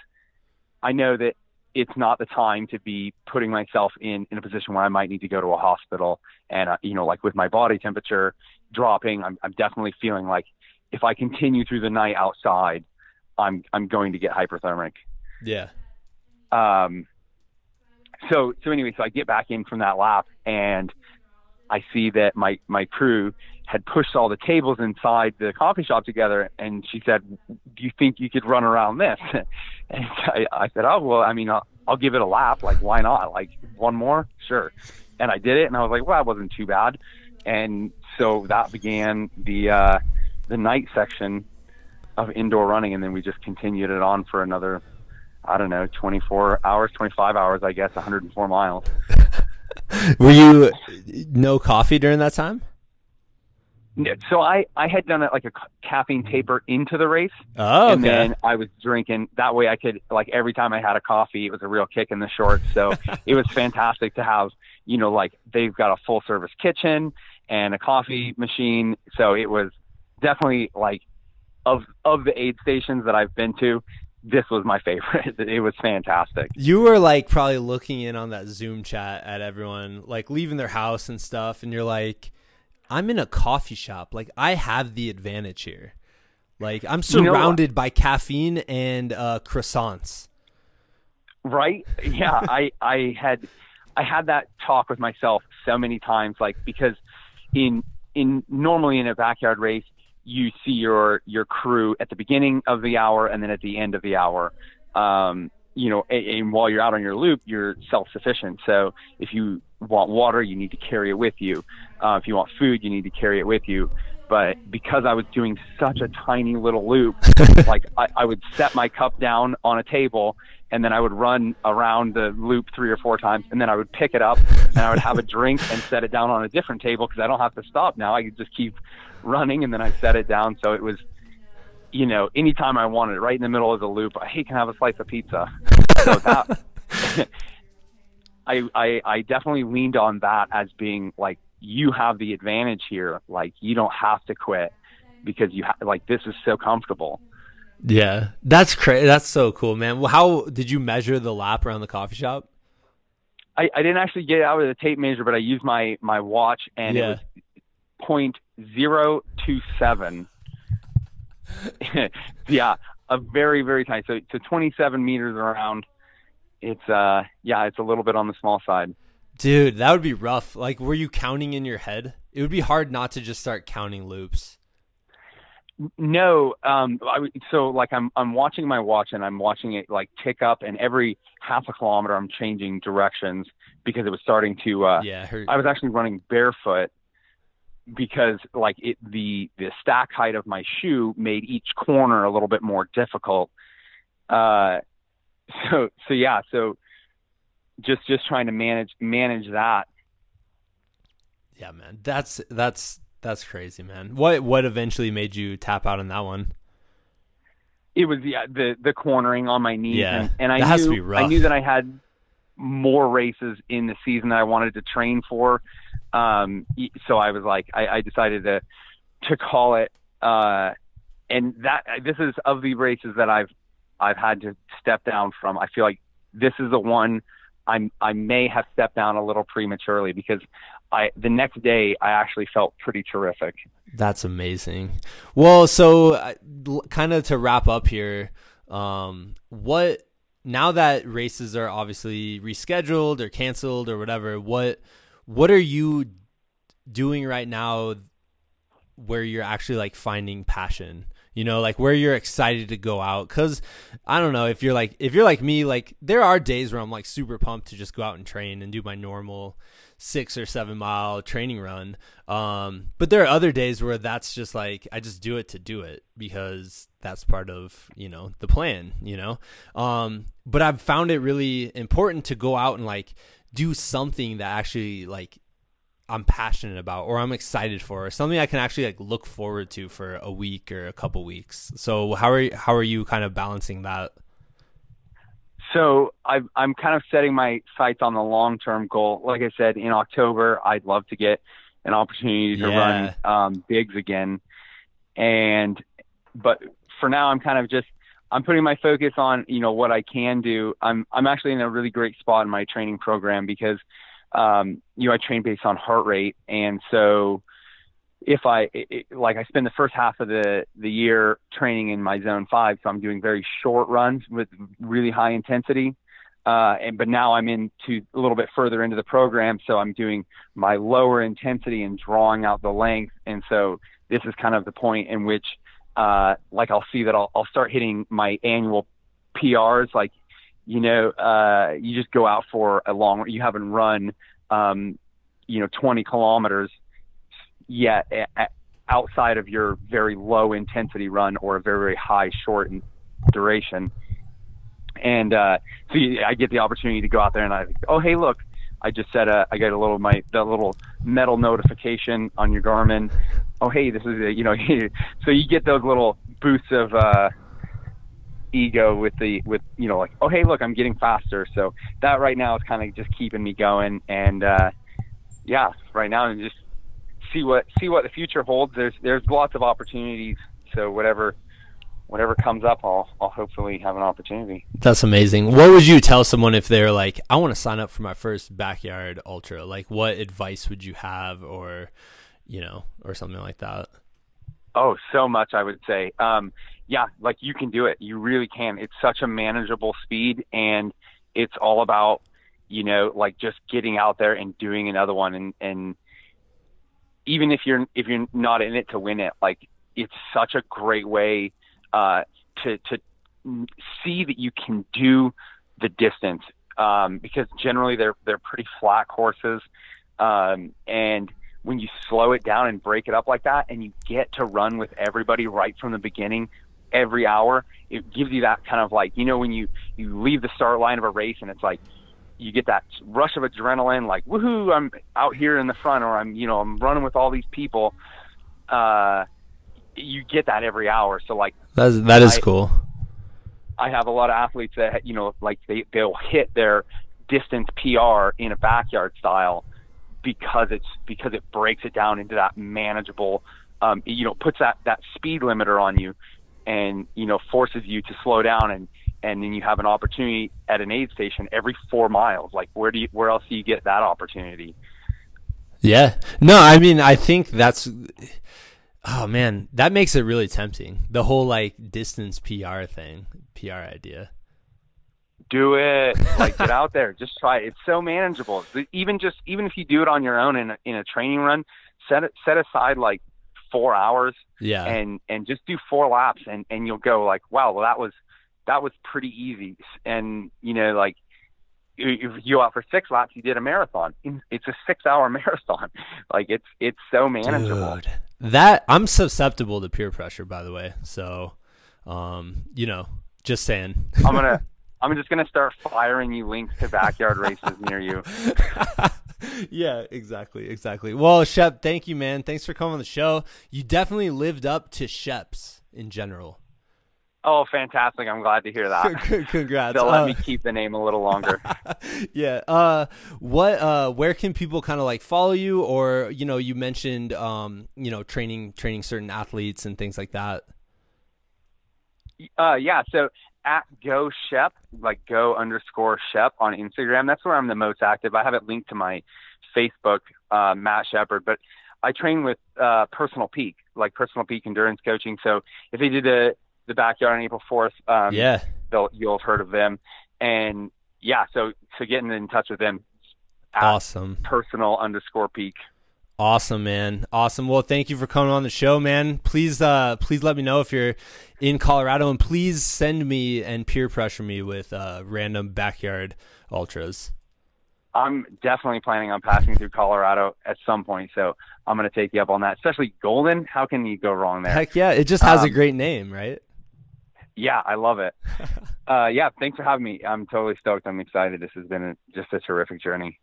I know that it's not the time to be putting myself in, in a position where I might need to go to a hospital. And, uh, you know, like with my body temperature dropping, I'm, I'm definitely feeling like if I continue through the night outside, I'm, I'm going to get hyperthermic. Yeah. Um, so, so anyway, so I get back in from that lap and I see that my, my crew had pushed all the tables inside the coffee shop together and she said do you think you could run around this? And I, I said oh well i mean I'll, I'll give it a lap like why not? Like one more? Sure. And i did it and i was like well that wasn't too bad. And so that began the uh the night section of indoor running and then we just continued it on for another i don't know 24 hours 25 hours i guess 104 miles. Were you no coffee during that time so I I had done it like a caffeine taper into the race. Oh, okay. And then I was drinking that way. I could like every time I had a coffee, it was a real kick in the shorts. So it was fantastic to have. You know, like they've got a full service kitchen and a coffee mm-hmm. machine. So it was definitely like of of the aid stations that I've been to. This was my favorite. It was fantastic. You were like probably looking in on that Zoom chat at everyone, like leaving their house and stuff, and you're like I'm in a coffee shop. Like I have the advantage here. Like I'm surrounded you know, by caffeine and uh, croissants. Right? Yeah, I I had I had that talk with myself so many times. Like because in in normally in a backyard race, you see your your crew at the beginning of the hour and then at the end of the hour. Um, you know, and, and while you're out on your loop, you're self-sufficient. So if you want water, you need to carry it with you. Uh, if you want food, you need to carry it with you. But because I was doing such a tiny little loop, like I, I would set my cup down on a table and then I would run around the loop three or four times, and then I would pick it up and I would have a drink and set it down on a different table because I don't have to stop now. I could just keep running, and then I set it down. So it was, you know, anytime I wanted, it, right in the middle of the loop. Hey, can I have a slice of pizza? So that I, I I definitely leaned on that as being like you have the advantage here. Like you don't have to quit because you ha- like this is so comfortable. Yeah, that's crazy. That's so cool, man. Well, how did you measure the lap around the coffee shop? I, I didn't actually get out of the tape measure, but I used my my watch, and yeah. it was point zero two seven. yeah, a very very tiny. So so twenty seven meters around it's uh yeah, it's a little bit on the small side. Dude, that would be rough. Like were you counting in your head? It would be hard not to just start counting loops. No, um, I, so like I'm I'm watching my watch and I'm watching it like tick up, and every half a kilometer I'm changing directions because it was starting to. Uh, yeah, I was actually running barefoot because like it the the stack height of my shoe made each corner a little bit more difficult. Uh, so so yeah, so just just trying to manage manage that. Yeah, man, that's that's that's crazy, man. What what eventually made you tap out on that one? It was yeah, the the cornering on my knees, Yeah, and, and I that has to knew. I knew that I had more races in the season that I wanted to train for. Um, so I was like, I, I decided to to call it. Uh, and that this is of the races that I've I've had to step down from. I feel like this is the one I'm I may have stepped down a little prematurely because I the next day I actually felt pretty terrific. That's amazing. Well, so kind of to wrap up here, um, what now that races are obviously rescheduled or canceled or whatever, what what are you doing right now where you're actually like finding passion? You know, like where you're excited to go out cuz I don't know if you're like if you're like me, like there are days where I'm like super pumped to just go out and train and do my normal six or seven mile training run. Um, but there are other days where that's just like I just do it to do it because that's part of you know the plan. You know, um, but I've found it really important to go out and like do something that actually like I'm passionate about or I'm excited for or something I can actually like look forward to for a week or a couple weeks. So how are how are you kind of balancing that? So I, I'm kind of setting my sights on the long-term goal. Like I said, in October, I'd love to get an opportunity to Yeah. run um, Big's again. And but for now, I'm kind of just I'm putting my focus on you know what I can do. I'm I'm actually in a really great spot in my training program because um, you know I train based on heart rate, and so if I it, like I spend the first half of the the year training in my zone five, so I'm doing very short runs with really high intensity. Uh, and but now I'm into a little bit further into the program, so I'm doing my lower intensity and drawing out the length. And so this is kind of the point in which, uh, like I'll see that I'll I'll start hitting my annual PRs. Like, you know, uh, you just go out for a long, you haven't run, um, you know, 20 kilometers yet outside of your very low intensity run or a very, very high short duration. And uh, so you, I get the opportunity to go out there and I, oh hey look, I just said uh, I got a little my that little metal notification on your Garmin. Oh hey, this is a, you know so you get those little boosts of uh, ego with the with you know like oh hey look I'm getting faster. So that right now is kind of just keeping me going and uh, yeah right now and just see what see what the future holds. There's there's lots of opportunities. So whatever whatever comes up, I'll I'll hopefully have an opportunity. That's amazing. What would you tell someone if they're like, I want to sign up for my first backyard ultra? Like, what advice would you have, or you know, or something like that? Oh, so much I would say. Um, yeah, like you can do it. You really can. It's such a manageable speed, and it's all about you know like just getting out there and doing another one, and and even if you're if you're not in it to win it, like it's such a great way uh, to to see that you can do the distance um, because generally they're they're pretty flat courses, um, and when you slow it down and break it up like that, and you get to run with everybody right from the beginning, every hour, it gives you that kind of like you know when you you leave the start line of a race and it's like you get that rush of adrenaline, like woohoo, I'm out here in the front, or I'm you know I'm running with all these people. Uh, you get that every hour. So like That's that is I- cool. I have a lot of athletes that you know like they they'll hit their distance PR in a backyard style because it's because it breaks it down into that manageable um you know puts that that speed limiter on you and you know forces you to slow down and and then you have an opportunity at an aid station every 4 miles like where do you where else do you get that opportunity Yeah. No, I mean, I think that's. Oh man, that makes it really tempting. The whole like distance PR thing, PR idea. do it like get out there just try it. it's so manageable even just even if you do it on your own in a, in a training run set it set aside like four hours Yeah. and and just do four laps and and you'll go like wow well that was that was pretty easy and you know like if you go out for six laps you did a marathon it's a six hour marathon like it's it's so manageable Dude, that I'm susceptible to peer pressure, by the way. So, um, you know, just saying. i'm gonna i'm just gonna start firing you links to backyard races near you yeah, exactly, exactly. Well, Shep, thank you, man. Thanks for coming on the show. You definitely lived up to Shep's in general. oh fantastic i'm glad to hear that Congrats. they'll let Uh, me keep the name a little longer yeah. Uh, what? Uh, where can people kind of like follow you, or you know, you mentioned, um, you know, training training certain athletes and things like that. Uh, yeah. So at Go Shep, like Go underscore Shep on Instagram. That's where I'm the most active. I have it linked to my Facebook, uh, Matt Shepard, but I train with uh, Personal Peak, like Personal Peak Endurance Coaching. So if they did the the backyard on April 4th, um, yeah. they'll you'll have heard of them. And yeah, so so getting in touch with them. At Awesome. Personal underscore Peak. Awesome, man. Awesome. Well, thank you for coming on the show, man. Please, uh, please let me know if you're in Colorado, and please send me and peer pressure me with uh, random backyard ultras. I'm definitely planning on passing through Colorado at some point, so I'm going to take you up on that. Especially Golden, how can you go wrong there? Heck yeah! It just has a Um, great name, right? Yeah, I love it. uh, yeah, thanks for having me. I'm totally stoked. I'm excited. This has been a, just a terrific journey.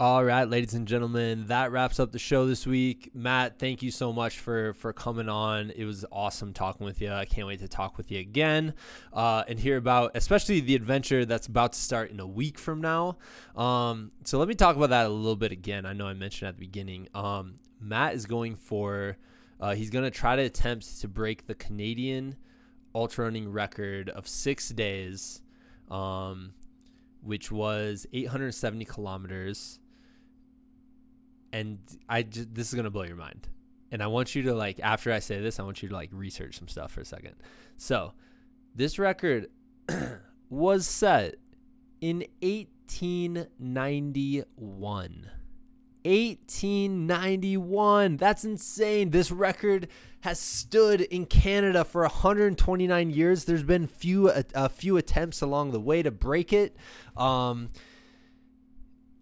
All right, ladies and gentlemen, that wraps up the show this week. Matt, thank you so much for for coming on. It was awesome talking with you. I can't wait to talk with you again uh, and hear about, especially the adventure that's about to start in a week from now. Um, so let me talk about that a little bit again. I know I mentioned at the beginning. Um, Matt is going for, uh, he's going to try to attempt to break the Canadian ultra running record of six days, um, which was 870 kilometers and I just this is gonna blow your mind. And I want you to like after I say this, I want you to like research some stuff for a second. So, this record was set in 1891. 1891. That's insane. This record has stood in Canada for 129 years. There's been few a, a few attempts along the way to break it. Um,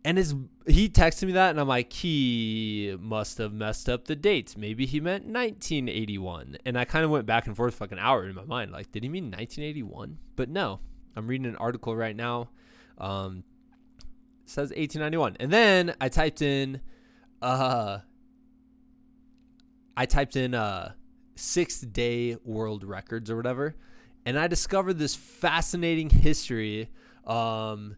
and his he texted me that and I'm like he must have messed up the dates. Maybe he meant 1981. And I kind of went back and forth for like an hour in my mind like did he mean 1981? But no. I'm reading an article right now. Um says 1891. And then I typed in uh I typed in uh 6 day world records or whatever and I discovered this fascinating history um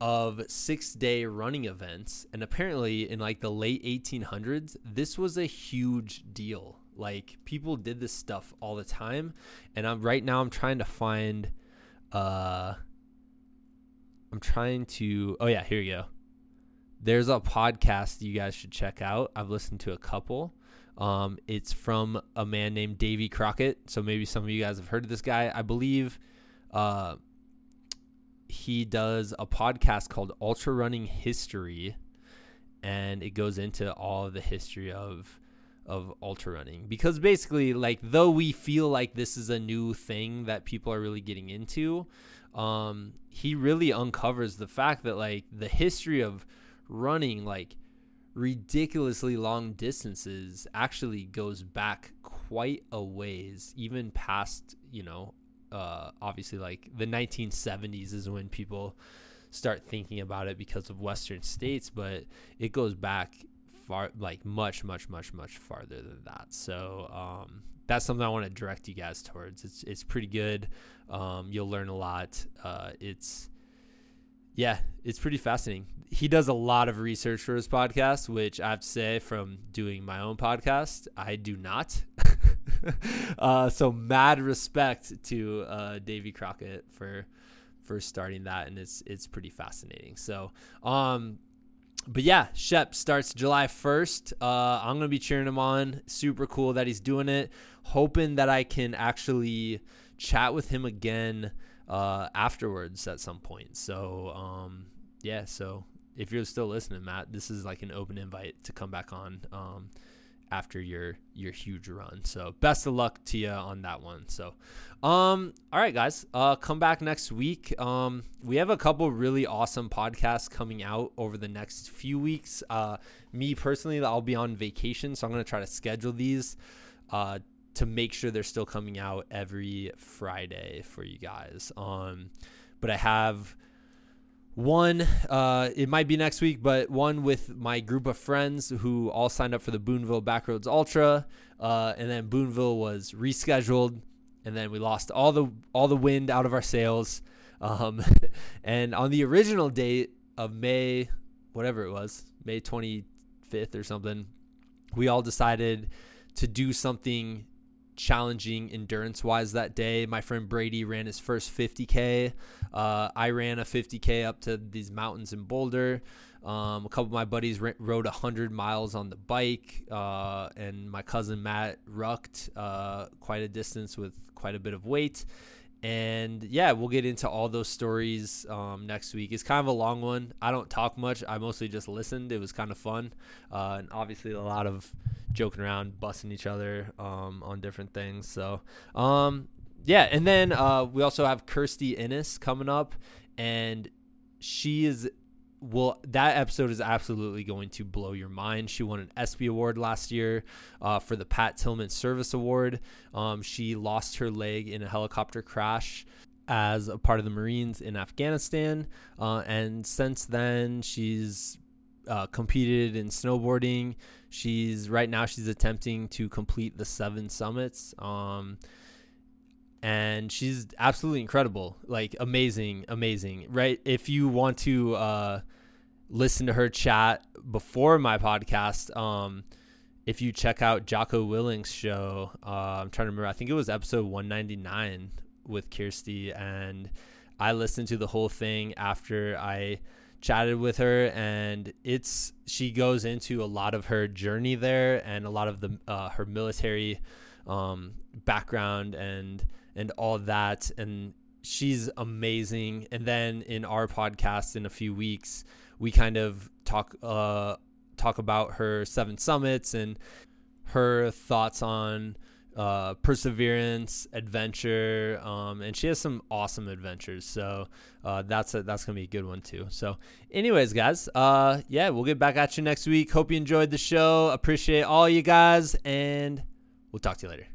of six day running events and apparently in like the late 1800s this was a huge deal. Like people did this stuff all the time and i'm right now i'm trying to find uh i'm trying to oh yeah here you go. There's a podcast you guys should check out. I've listened to a couple. Um it's from a man named davy crockett so maybe some of you guys have heard of this guy. I believe uh he does a podcast called Ultra Running History, and it goes into all of the history of of ultra running. Because basically like though we feel like this is a new thing that people are really getting into um he really uncovers the fact that like the history of running like ridiculously long distances actually goes back quite a ways even past you know uh, obviously like the 1970s is when people start thinking about it because of western states but it goes back far like much much much much farther than that. So um, that's something i want to direct you guys towards. It's it's pretty good. Um, you'll learn a lot. Uh, it's yeah it's pretty fascinating he does a lot of research for his podcast which i have to say from doing my own podcast i do not uh, so mad respect to uh, Davy Crockett for for starting that, and it's it's pretty fascinating. So, um, but yeah, Shep starts July first. Uh, I'm gonna be cheering him on. Super cool that he's doing it. Hoping that I can actually chat with him again uh, afterwards at some point. So, um, yeah. So if you're still listening, Matt, this is like an open invite to come back on. Um, after your your huge run. So best of luck to you on that one. So um all right guys, uh come back next week. Um we have a couple really awesome podcasts coming out over the next few weeks. Uh me personally I'll be on vacation, so I'm to try to schedule these uh to make sure they're still coming out every Friday for you guys. Um but I have one, uh, it might be next week, but one with my group of friends who all signed up for the Boonville Backroads Ultra, uh, and then Boonville was rescheduled, and then we lost all the all the wind out of our sails. Um, and on the original date of May, whatever it was, May 25th or something, we all decided to do something challenging endurance wise that day. My friend Brady ran his first 50K. Uh, I ran a 50K up to these mountains in Boulder. Um, a couple of my buddies r- rode 100 miles on the bike, uh, and my cousin Matt rucked uh, quite a distance with quite a bit of weight. And yeah, we'll get into all those stories um, next week. It's kind of a long one. I don't talk much. I mostly just listened. It was kind of fun, uh, and obviously a lot of joking around, busting each other um, on different things. So um, yeah, and then uh, we also have Kirstie Ennis coming up, and she is well, that episode is absolutely going to blow your mind. She won an ESPY award last year uh, for the Pat Tillman Service Award. Um, she lost her leg in a helicopter crash as a part of the Marines in Afghanistan, uh, and since then she's uh, competed in snowboarding. She's right now she's attempting to complete the seven summits. Um, and she's absolutely incredible. Like amazing amazing. Right? If you want to uh, listen to her chat before my podcast um, if you check out Jocko Willink's show uh, i'm trying to remember i think it was episode 199 with Kirstie and i listened to the whole thing after i chatted with her and it's she goes into a lot of her journey there and a lot of the uh, her military um, background and and all that. And she's amazing. And then in our podcast in a few weeks, we kind of talk uh, talk about her seven summits and her thoughts on uh, perseverance, adventure, um, and she has some awesome adventures. So uh, that's a, that's gonna be a good one too. So, anyways, guys, uh, yeah, we'll get back at you next week. Hope you enjoyed the show. Appreciate all you guys, and we'll talk to you later.